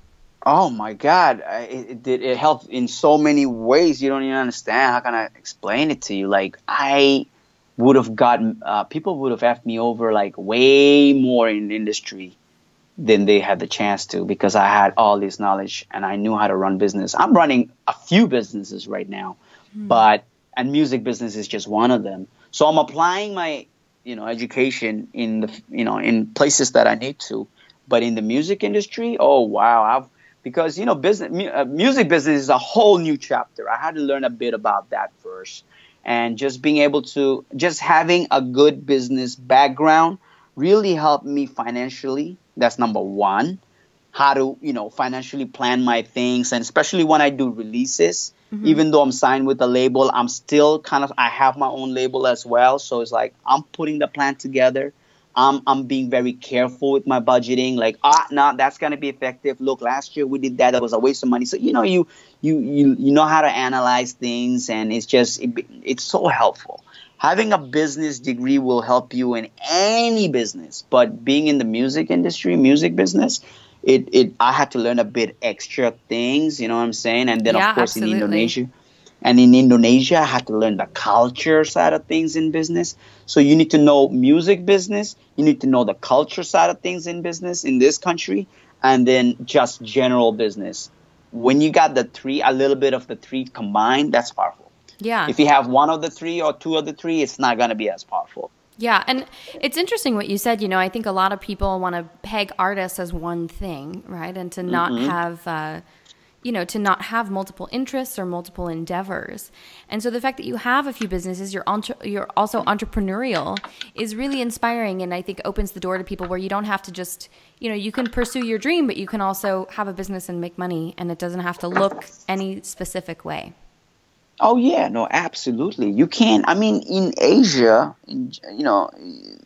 Speaker 3: Oh my God! I- It, it. It helped in so many ways. You don't even understand. How can I explain it to you? Like I would have gotten, uh, people would have effed me over like way more in the industry than they had the chance to because I had all this knowledge and I knew how to run business. I'm running a few businesses right now, but and music business is just one of them. So I'm applying my you know education in the you know in places that I need to, but in the music industry, oh wow, I've because you know business mu- uh, music business is a whole new chapter. I had to learn a bit about that first, and just being able to just having a good business background really helped me financially. That's number one. How to you know financially plan my things, and especially when I do releases. Even though I'm signed with a label, I'm still kind of I have my own label as well. So it's like I'm putting the plan together. I'm I'm being very careful with my budgeting. Like, ah, no, that's gonna be effective. Look, last year we did that. That was a waste of money. So you know, you you you you know how to analyze things, and it's just it, it's so helpful. Having a business degree will help you in any business, but being in the music industry, music business, it it I had to learn a bit extra things. You know what I'm saying? And then
Speaker 2: Yeah,
Speaker 3: of course
Speaker 2: absolutely.
Speaker 3: in Indonesia. And in Indonesia, I had to learn the culture side of things in business. So you need to know music business, you need to know the culture side of things in business in this country, and then just general business. When you got the three, a little bit of the three combined, that's powerful.
Speaker 2: Yeah.
Speaker 3: If you have one of the three or two of the three, it's not going to be as powerful.
Speaker 2: Yeah, and it's interesting what you said. You know, I think a lot of people want to peg artists as one thing, right? And to not have, uh, you know, to not have multiple interests or multiple endeavors. And so the fact that you have a few businesses, you're entre- you're also entrepreneurial, is really inspiring, and I think opens the door to people where you don't have to just, you know, you can pursue your dream, but you can also have a business and make money, and it doesn't have to look any specific way.
Speaker 3: Oh yeah, no, absolutely. You can. I mean, in Asia, in, you know,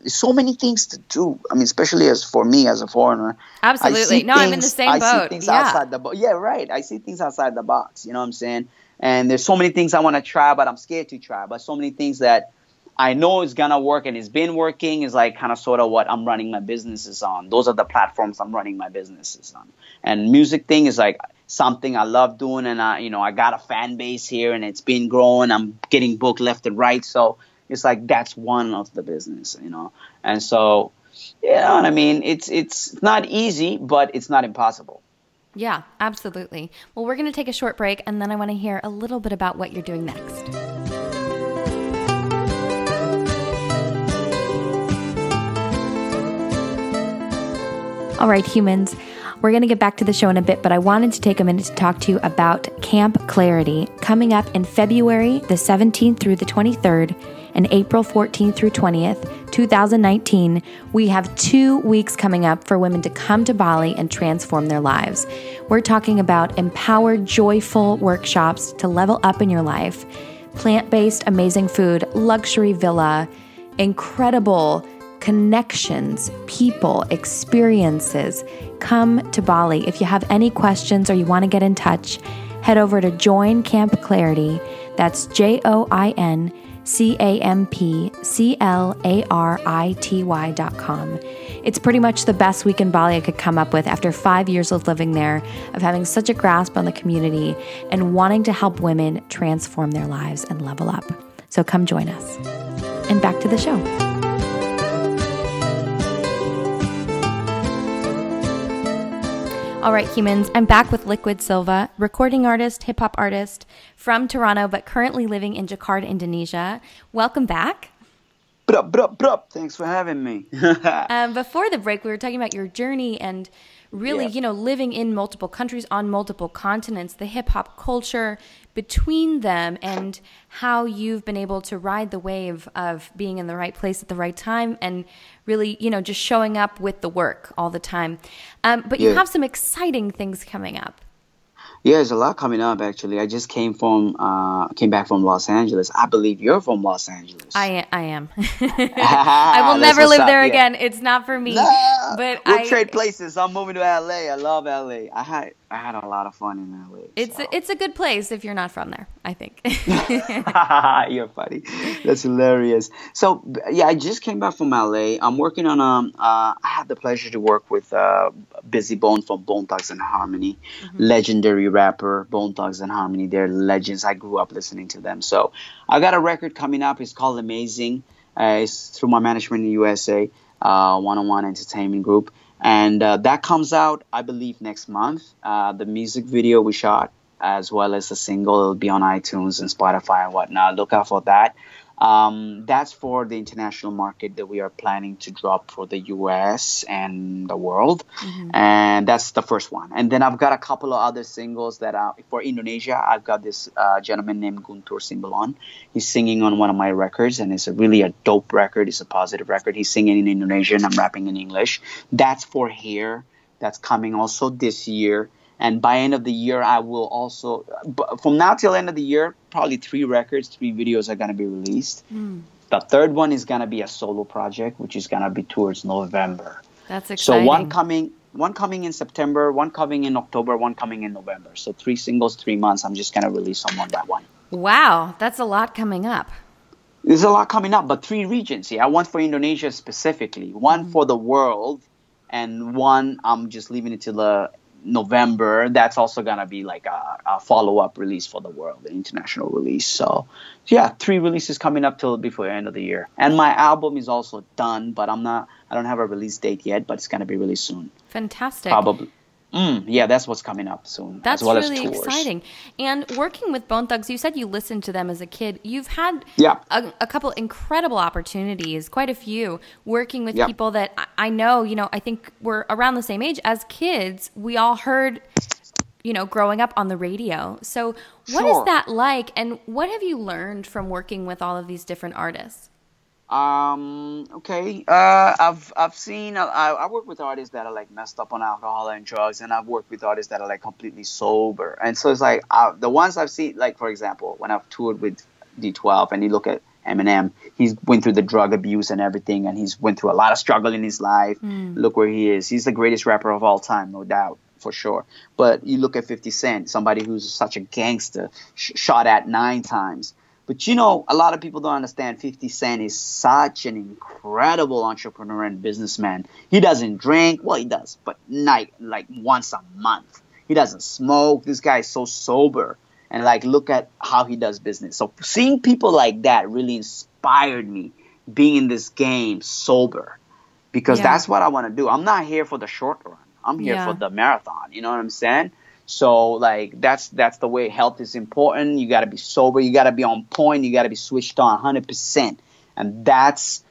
Speaker 3: so many things to do. I mean, especially as for me as a foreigner.
Speaker 2: Absolutely. No, I'm in the same
Speaker 3: I
Speaker 2: boat.
Speaker 3: see things
Speaker 2: Yeah.
Speaker 3: outside the box. Yeah, right. I see things outside the box. You know what I'm saying? And there's so many things I want to try, but I'm scared to try. But so many things that I know is gonna work and it's been working is like kind of sort of what I'm running my businesses on. Those are the platforms I'm running my businesses on. And music thing is like something I love doing, and I, you know, I got a fan base here, and it's been growing. I'm getting booked left and right, so it's like that's one of the business, you know. And so, you know I mean? It's it's not easy, but it's not impossible.
Speaker 2: Yeah, absolutely. Well, we're going to take a short break and then I want to hear a little bit about what you're doing next. All right, humans, we're going to get back to the show in a bit, but I wanted to take a minute to talk to you about Camp Clarity coming up in February the 17th through the 23rd and April 14th through 20th, 2019. We have two weeks coming up for women to come to Bali and transform their lives. We're talking about empowered, joyful workshops to level up in your life, plant based, amazing food, luxury villa, incredible connections, people, experiences. Come to Bali. If you have any questions or you want to get in touch, head over to Join Camp Clarity. That's J O I N C A M P C L A R I T Y dot com. It's pretty much the best week in Bali I could come up with after five years of living there, of having such a grasp on the community and wanting to help women transform their lives and level up. So come join us. And back to the show. All right, humans, I'm back with Liquid Silva, recording artist, hip hop artist from Toronto, but currently living in Jakarta, Indonesia. Welcome back.
Speaker 3: Brup, brup, brup. Thanks for having me.
Speaker 2: Um, before the break, we were talking about your journey and really,
Speaker 3: Yeah.
Speaker 2: you know, living in multiple countries on multiple continents, the hip hop culture between them, and how you've been able to ride the wave of being in the right place at the right time and really, you know, just showing up with the work all the time. Um, but you
Speaker 3: Yeah.
Speaker 2: have some exciting things coming up.
Speaker 3: Yeah, there's a lot coming up. Actually, I just came from uh, came back from Los Angeles. I believe you're from Los Angeles.
Speaker 2: I I am. I will never live there again. It's not for me.
Speaker 3: Nah,
Speaker 2: but
Speaker 3: we'll
Speaker 2: I,
Speaker 3: trade places. I'm moving to LA. I love LA. I I had a lot of fun in LA.
Speaker 2: It's
Speaker 3: so.
Speaker 2: a, it's a good place if you're not from there. I think.
Speaker 3: you're funny. That's hilarious. So yeah, I just came back from LA. I'm working on um. Uh, I had the pleasure to work with uh, Bizzy Bone from Bone Thugs and Harmony, mm-hmm. legendary rapper Bone Thugs and Harmony. They're legends. I grew up listening to them. So I got a record coming up. It's called Amazing. Uh, it's through my management in USA, uh, One on One Entertainment Group, and uh, that comes out, I believe, next month. Uh, the music video we shot, as well as the single, will be on iTunes and Spotify and whatnot. Look out for that. Um, that's for the international market that we are planning to drop for the US and the world. Mm-hmm. And that's the first one. And then I've got a couple of other singles that are for Indonesia. I've got this uh, gentleman named Guntur Simbolon. He's singing on one of my records, and it's a really a dope record. It's a positive record. He's singing in Indonesian. I'm rapping in English. That's for here. That's coming also this year and by end of the year i will also from now till end of the year probably three records three videos are going to be released. Mm. the third one is going to be a solo project which is going to be towards november.
Speaker 2: That's exciting
Speaker 3: so one coming one coming in september one coming in october one coming in november. So three singles three months. I'm just going to release on one by one.
Speaker 2: Wow that's a lot coming up.
Speaker 3: There's a lot coming up but three regions yeah one for indonesia specifically one mm. for the world and one i'm just leaving it to the November, that's also gonna be like a, a follow up release for the world, an international release. So, yeah, three releases coming up till before the end of the year. And my album is also done, but I'm not. I don't have a release date yet, but it's gonna be released soon.
Speaker 2: Fantastic.
Speaker 3: Probably. Mm, yeah, that's what's coming up soon.
Speaker 2: That's
Speaker 3: well
Speaker 2: really exciting. And working with Bone Thugs, you said you listened to them as a kid. You've had
Speaker 3: yeah.
Speaker 2: a, a couple incredible opportunities, quite a few, working with people that I know, you know, I think we're around the same age. As kids, we all heard, you know, growing up on the radio. So, what
Speaker 3: sure.
Speaker 2: is that like? And what have you learned from working with all of these different artists?
Speaker 3: Um. Okay. Uh. I've I've seen. I I work with artists that are like messed up on alcohol and drugs, and I've worked with artists that are like completely sober. And so it's like uh, the ones I've seen. Like for example, when I've toured with D12, and you look at Eminem, he's went through the drug abuse and everything, and he's went through a lot of struggle in his life. Mm. Look where he is. He's the greatest rapper of all time, no doubt for sure. But you look at 50 Cent, somebody who's such a gangster, sh- shot at nine times but you know, a lot of people don't understand 50 Cent is such an incredible entrepreneur and businessman. He doesn't drink, well, he does, but like like once a month. He doesn't smoke. This guy is so sober. And like, look at how he does business. So seeing people like that really inspired me being in this game sober because yeah. that's what I want to do. I'm not here for the short run. I'm here yeah. for the marathon. You know what I'm saying? So like that's that's the way health is important. You got to be sober. You got to be on point. You got to be switched on 100%. And that's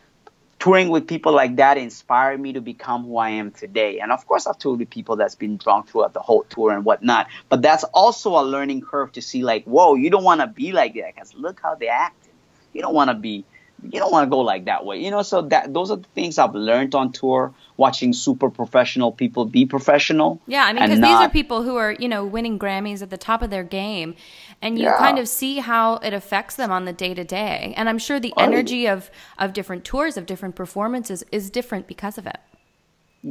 Speaker 3: touring with people like that inspired me to become who I am today. And of course, I've toured with people that's been drunk throughout the whole tour and whatnot. But that's also a learning curve to see like, whoa, you don't want to be like that because look how they acted. You don't want to be you don't want to go like that way, you know. So that those are the things I've learned on tour, watching super professional people be professional.
Speaker 2: Yeah, I mean, because these are people who are you know winning Grammys at the top of their game, and you yeah. kind of see how it affects them on the day to day. And I'm sure the oh, energy of of different tours, of different performances, is different because of it.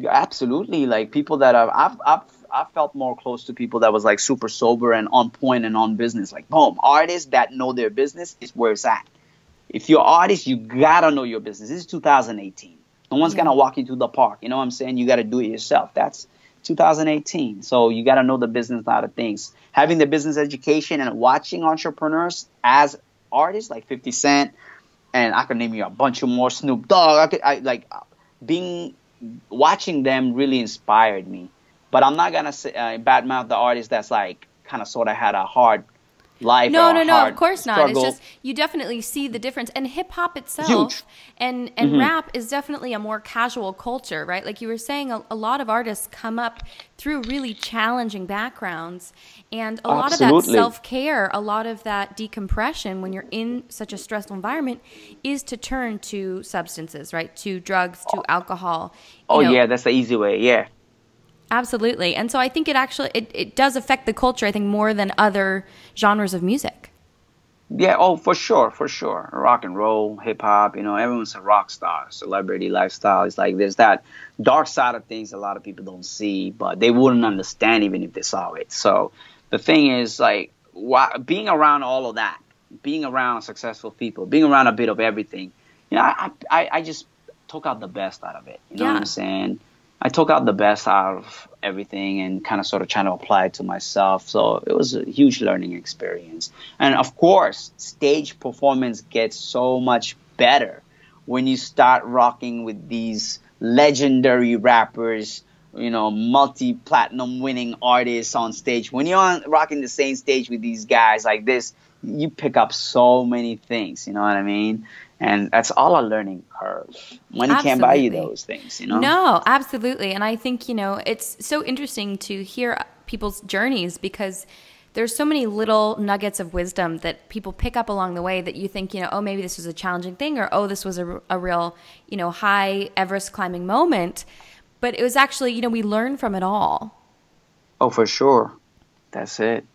Speaker 3: Absolutely, like people that I've I've, I've I felt more close to people that was like super sober and on point and on business. Like, boom, artists that know their business is where it's at if you're artist, you gotta know your business. This is 2018. No one's yeah. gonna walk you to the park. You know what I'm saying? You gotta do it yourself. That's 2018. So you gotta know the business side of things. Having the business education and watching entrepreneurs as artists like 50 Cent, and I can name you a bunch of more. Snoop Dogg. I could I, like being watching them really inspired me. But I'm not gonna say uh, badmouth the artist that's like kind of sort of had a hard life.
Speaker 2: No, no, no. Of course not. Struggle. It's just you definitely see the difference. And hip hop itself Huge. and and mm-hmm. rap is definitely a more casual culture, right? Like you were saying, a, a lot of artists come up through really challenging backgrounds, and a lot of that self care, a lot of that decompression when you're in such a stressful environment, is to turn to substances, right? To drugs, to alcohol.
Speaker 3: oh know. yeah, that's the easy way. Yeah.
Speaker 2: Absolutely. And so I think it actually it, it does affect the culture, I think, more than other genres of music.
Speaker 3: Yeah, oh, for sure, for sure. Rock and roll, hip hop, you know, everyone's a rock star. Celebrity lifestyle is like there's that dark side of things a lot of people don't see, but they wouldn't understand even if they saw it. So the thing is, like, why, being around all of that, being around successful people, being around a bit of everything, you know, I, I, I just took out the best out of it. You know
Speaker 2: Yeah.
Speaker 3: what I'm saying? I took out the best out of everything and kind of sort of trying to apply it to myself. So it was a huge learning experience. And of course, stage performance gets so much better when you start rocking with these legendary rappers, you know, multi platinum winning artists on stage. When you're on rocking the same stage with these guys like this, you pick up so many things, you know what I mean? And that's all a learning curve. Money can't buy you those things, you know?
Speaker 2: No, absolutely. And I think, you know, it's so interesting to hear people's journeys because there's so many little nuggets of wisdom that people pick up along the way that you think, you know, oh, maybe this was a challenging thing or, oh, this was a, a real, you know, high Everest climbing moment. But it was actually, you know, we learn from it all.
Speaker 3: Oh, for sure. That's it.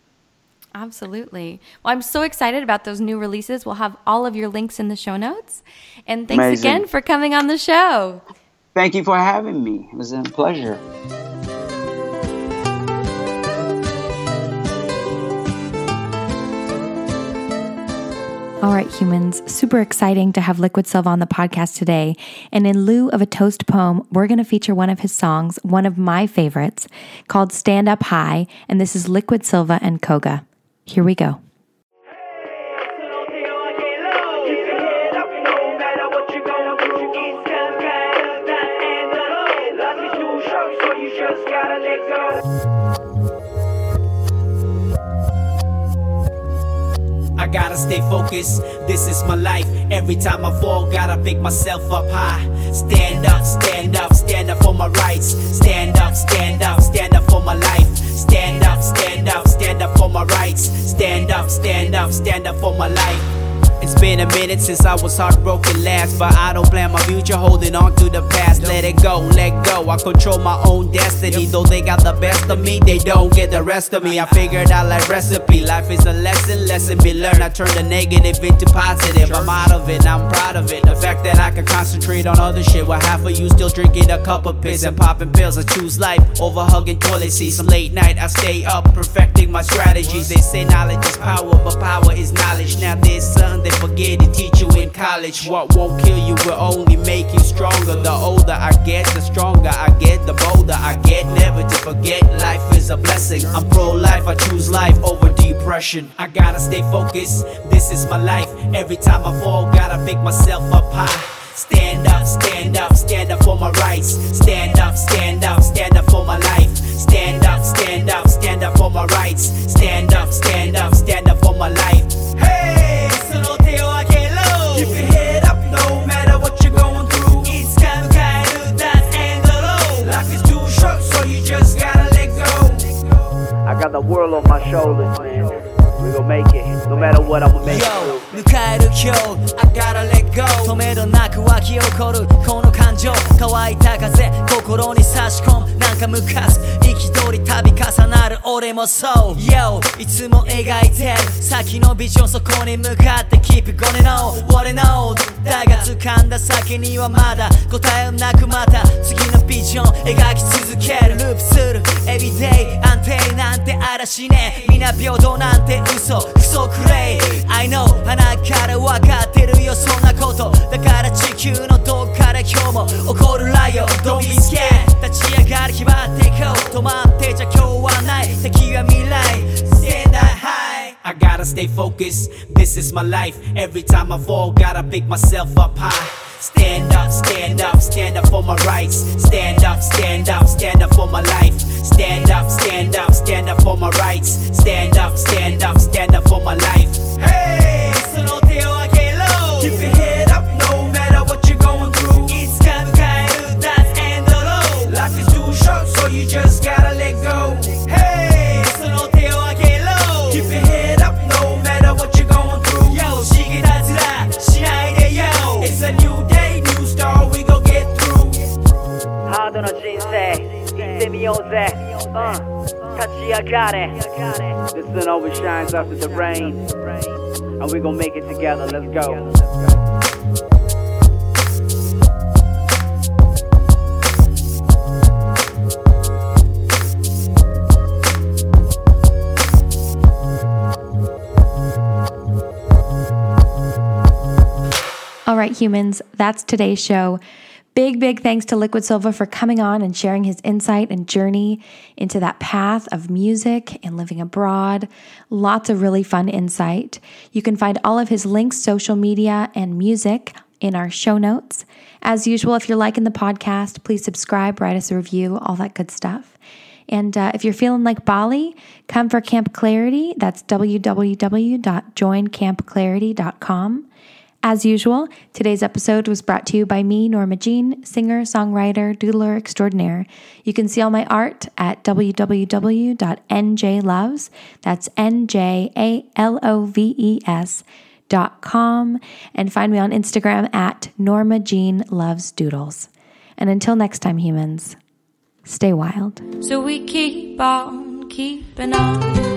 Speaker 2: Absolutely. Well, I'm so excited about those new releases. We'll have all of your links in the show notes. And thanks
Speaker 3: Amazing.
Speaker 2: again for coming on the show.
Speaker 3: Thank you for having me. It was a pleasure.
Speaker 2: All right, humans, super exciting to have Liquid Silva on the podcast today. And in lieu of a toast poem, we're going to feature one of his songs, one of my favorites, called Stand Up High. And this is Liquid Silva and Koga. Here we go.
Speaker 4: I gotta stay focused, this is my life. Every time I fall, gotta pick myself up high. Stand up, stand up, stand up for my rights. Stand up, stand up, stand up for my life. Stand up, stand up, stand up for my rights. Stand up, stand up, stand up for my life. It's been a minute since I was heartbroken last, but I don't plan my future holding on to the past. Let it go, let go. I control my own destiny. Though they got the best of me, they don't get the rest of me. I figured out like recipe. Life is a lesson, lesson be learned. I turn the negative into positive. I'm out of it, I'm proud of it. The fact that I can concentrate on other shit while half of you still drinking a cup of piss and popping pills. I choose life over hugging toilet seats. Some late night, I stay up, perfecting my strategies. They say knowledge is power, but power is knowledge. Now this something they forget to teach you in college. What won't kill you will only make you stronger. The older I get, the stronger I get, the bolder I get. Never to forget, life is a blessing. I'm pro life, I choose life over depression. I gotta stay focused, this is my life. Every time I fall, gotta pick myself up high. Stand up, stand up, stand up for my rights. Stand up, stand up, stand up for my life. Stand up, stand up, stand up for my rights. Stand up, stand up, stand up for my life.
Speaker 5: I got the world on my shoulders, man. We gon' make it, no matter what I'ma make it
Speaker 4: Yo,
Speaker 5: through.
Speaker 4: 迎える今日 I gotta let go 止めどなく湧き起こるこの感情乾いた風心に差し込むか向かす憤り度重なる俺もそう。Yo いつも描いてる先のビジョンそこに向かって Keep it going on What I know だが掴んだ先にはまだ答えはなくまた次のビジョン描き続ける。ループする。Everyday 安定なんて嵐ね。皆平等なんて嘘。クソクレイ I know 鼻から分かってるよ。そんなこと。だから地球のどっから今日も起こるライオン。Don't be scared 立ち上がる 決まっていこう止まってじゃ今日はない敵は未来 Stand that high I gotta stay focused This is my life Every time I fall gotta pick myself up high Stand up, stand up, stand up for my rights. Stand up, stand up, stand up for my life. Stand up, stand up, stand up for my rights. Stand up, stand up, stand up for my life. Hey, その手を上 you just gotta let go. Hey, eso no te va a Keep your head up, no matter what you're going through. Yo, 시기 다 지라, 시나이데 yo. It's a new day, new star, we gon' get through.
Speaker 5: 하던 진생, 이때미 오세, uh, it. The sun always shines after the rain, and we gon' make it together. Let's go.
Speaker 2: Humans, that's today's show. Big, big thanks to Liquid Silva for coming on and sharing his insight and journey into that path of music and living abroad. Lots of really fun insight. You can find all of his links, social media, and music in our show notes. As usual, if you're liking the podcast, please subscribe, write us a review, all that good stuff. And uh, if you're feeling like Bali, come for Camp Clarity. That's www.joincampclarity.com. As usual, today's episode was brought to you by me, Norma Jean, singer, songwriter, doodler extraordinaire. You can see all my art at www.njloves. That's N J A L O V E S dot com and find me on Instagram at Norma Jean Loves Doodles. And until next time, humans, stay wild.
Speaker 1: So we keep on keeping on.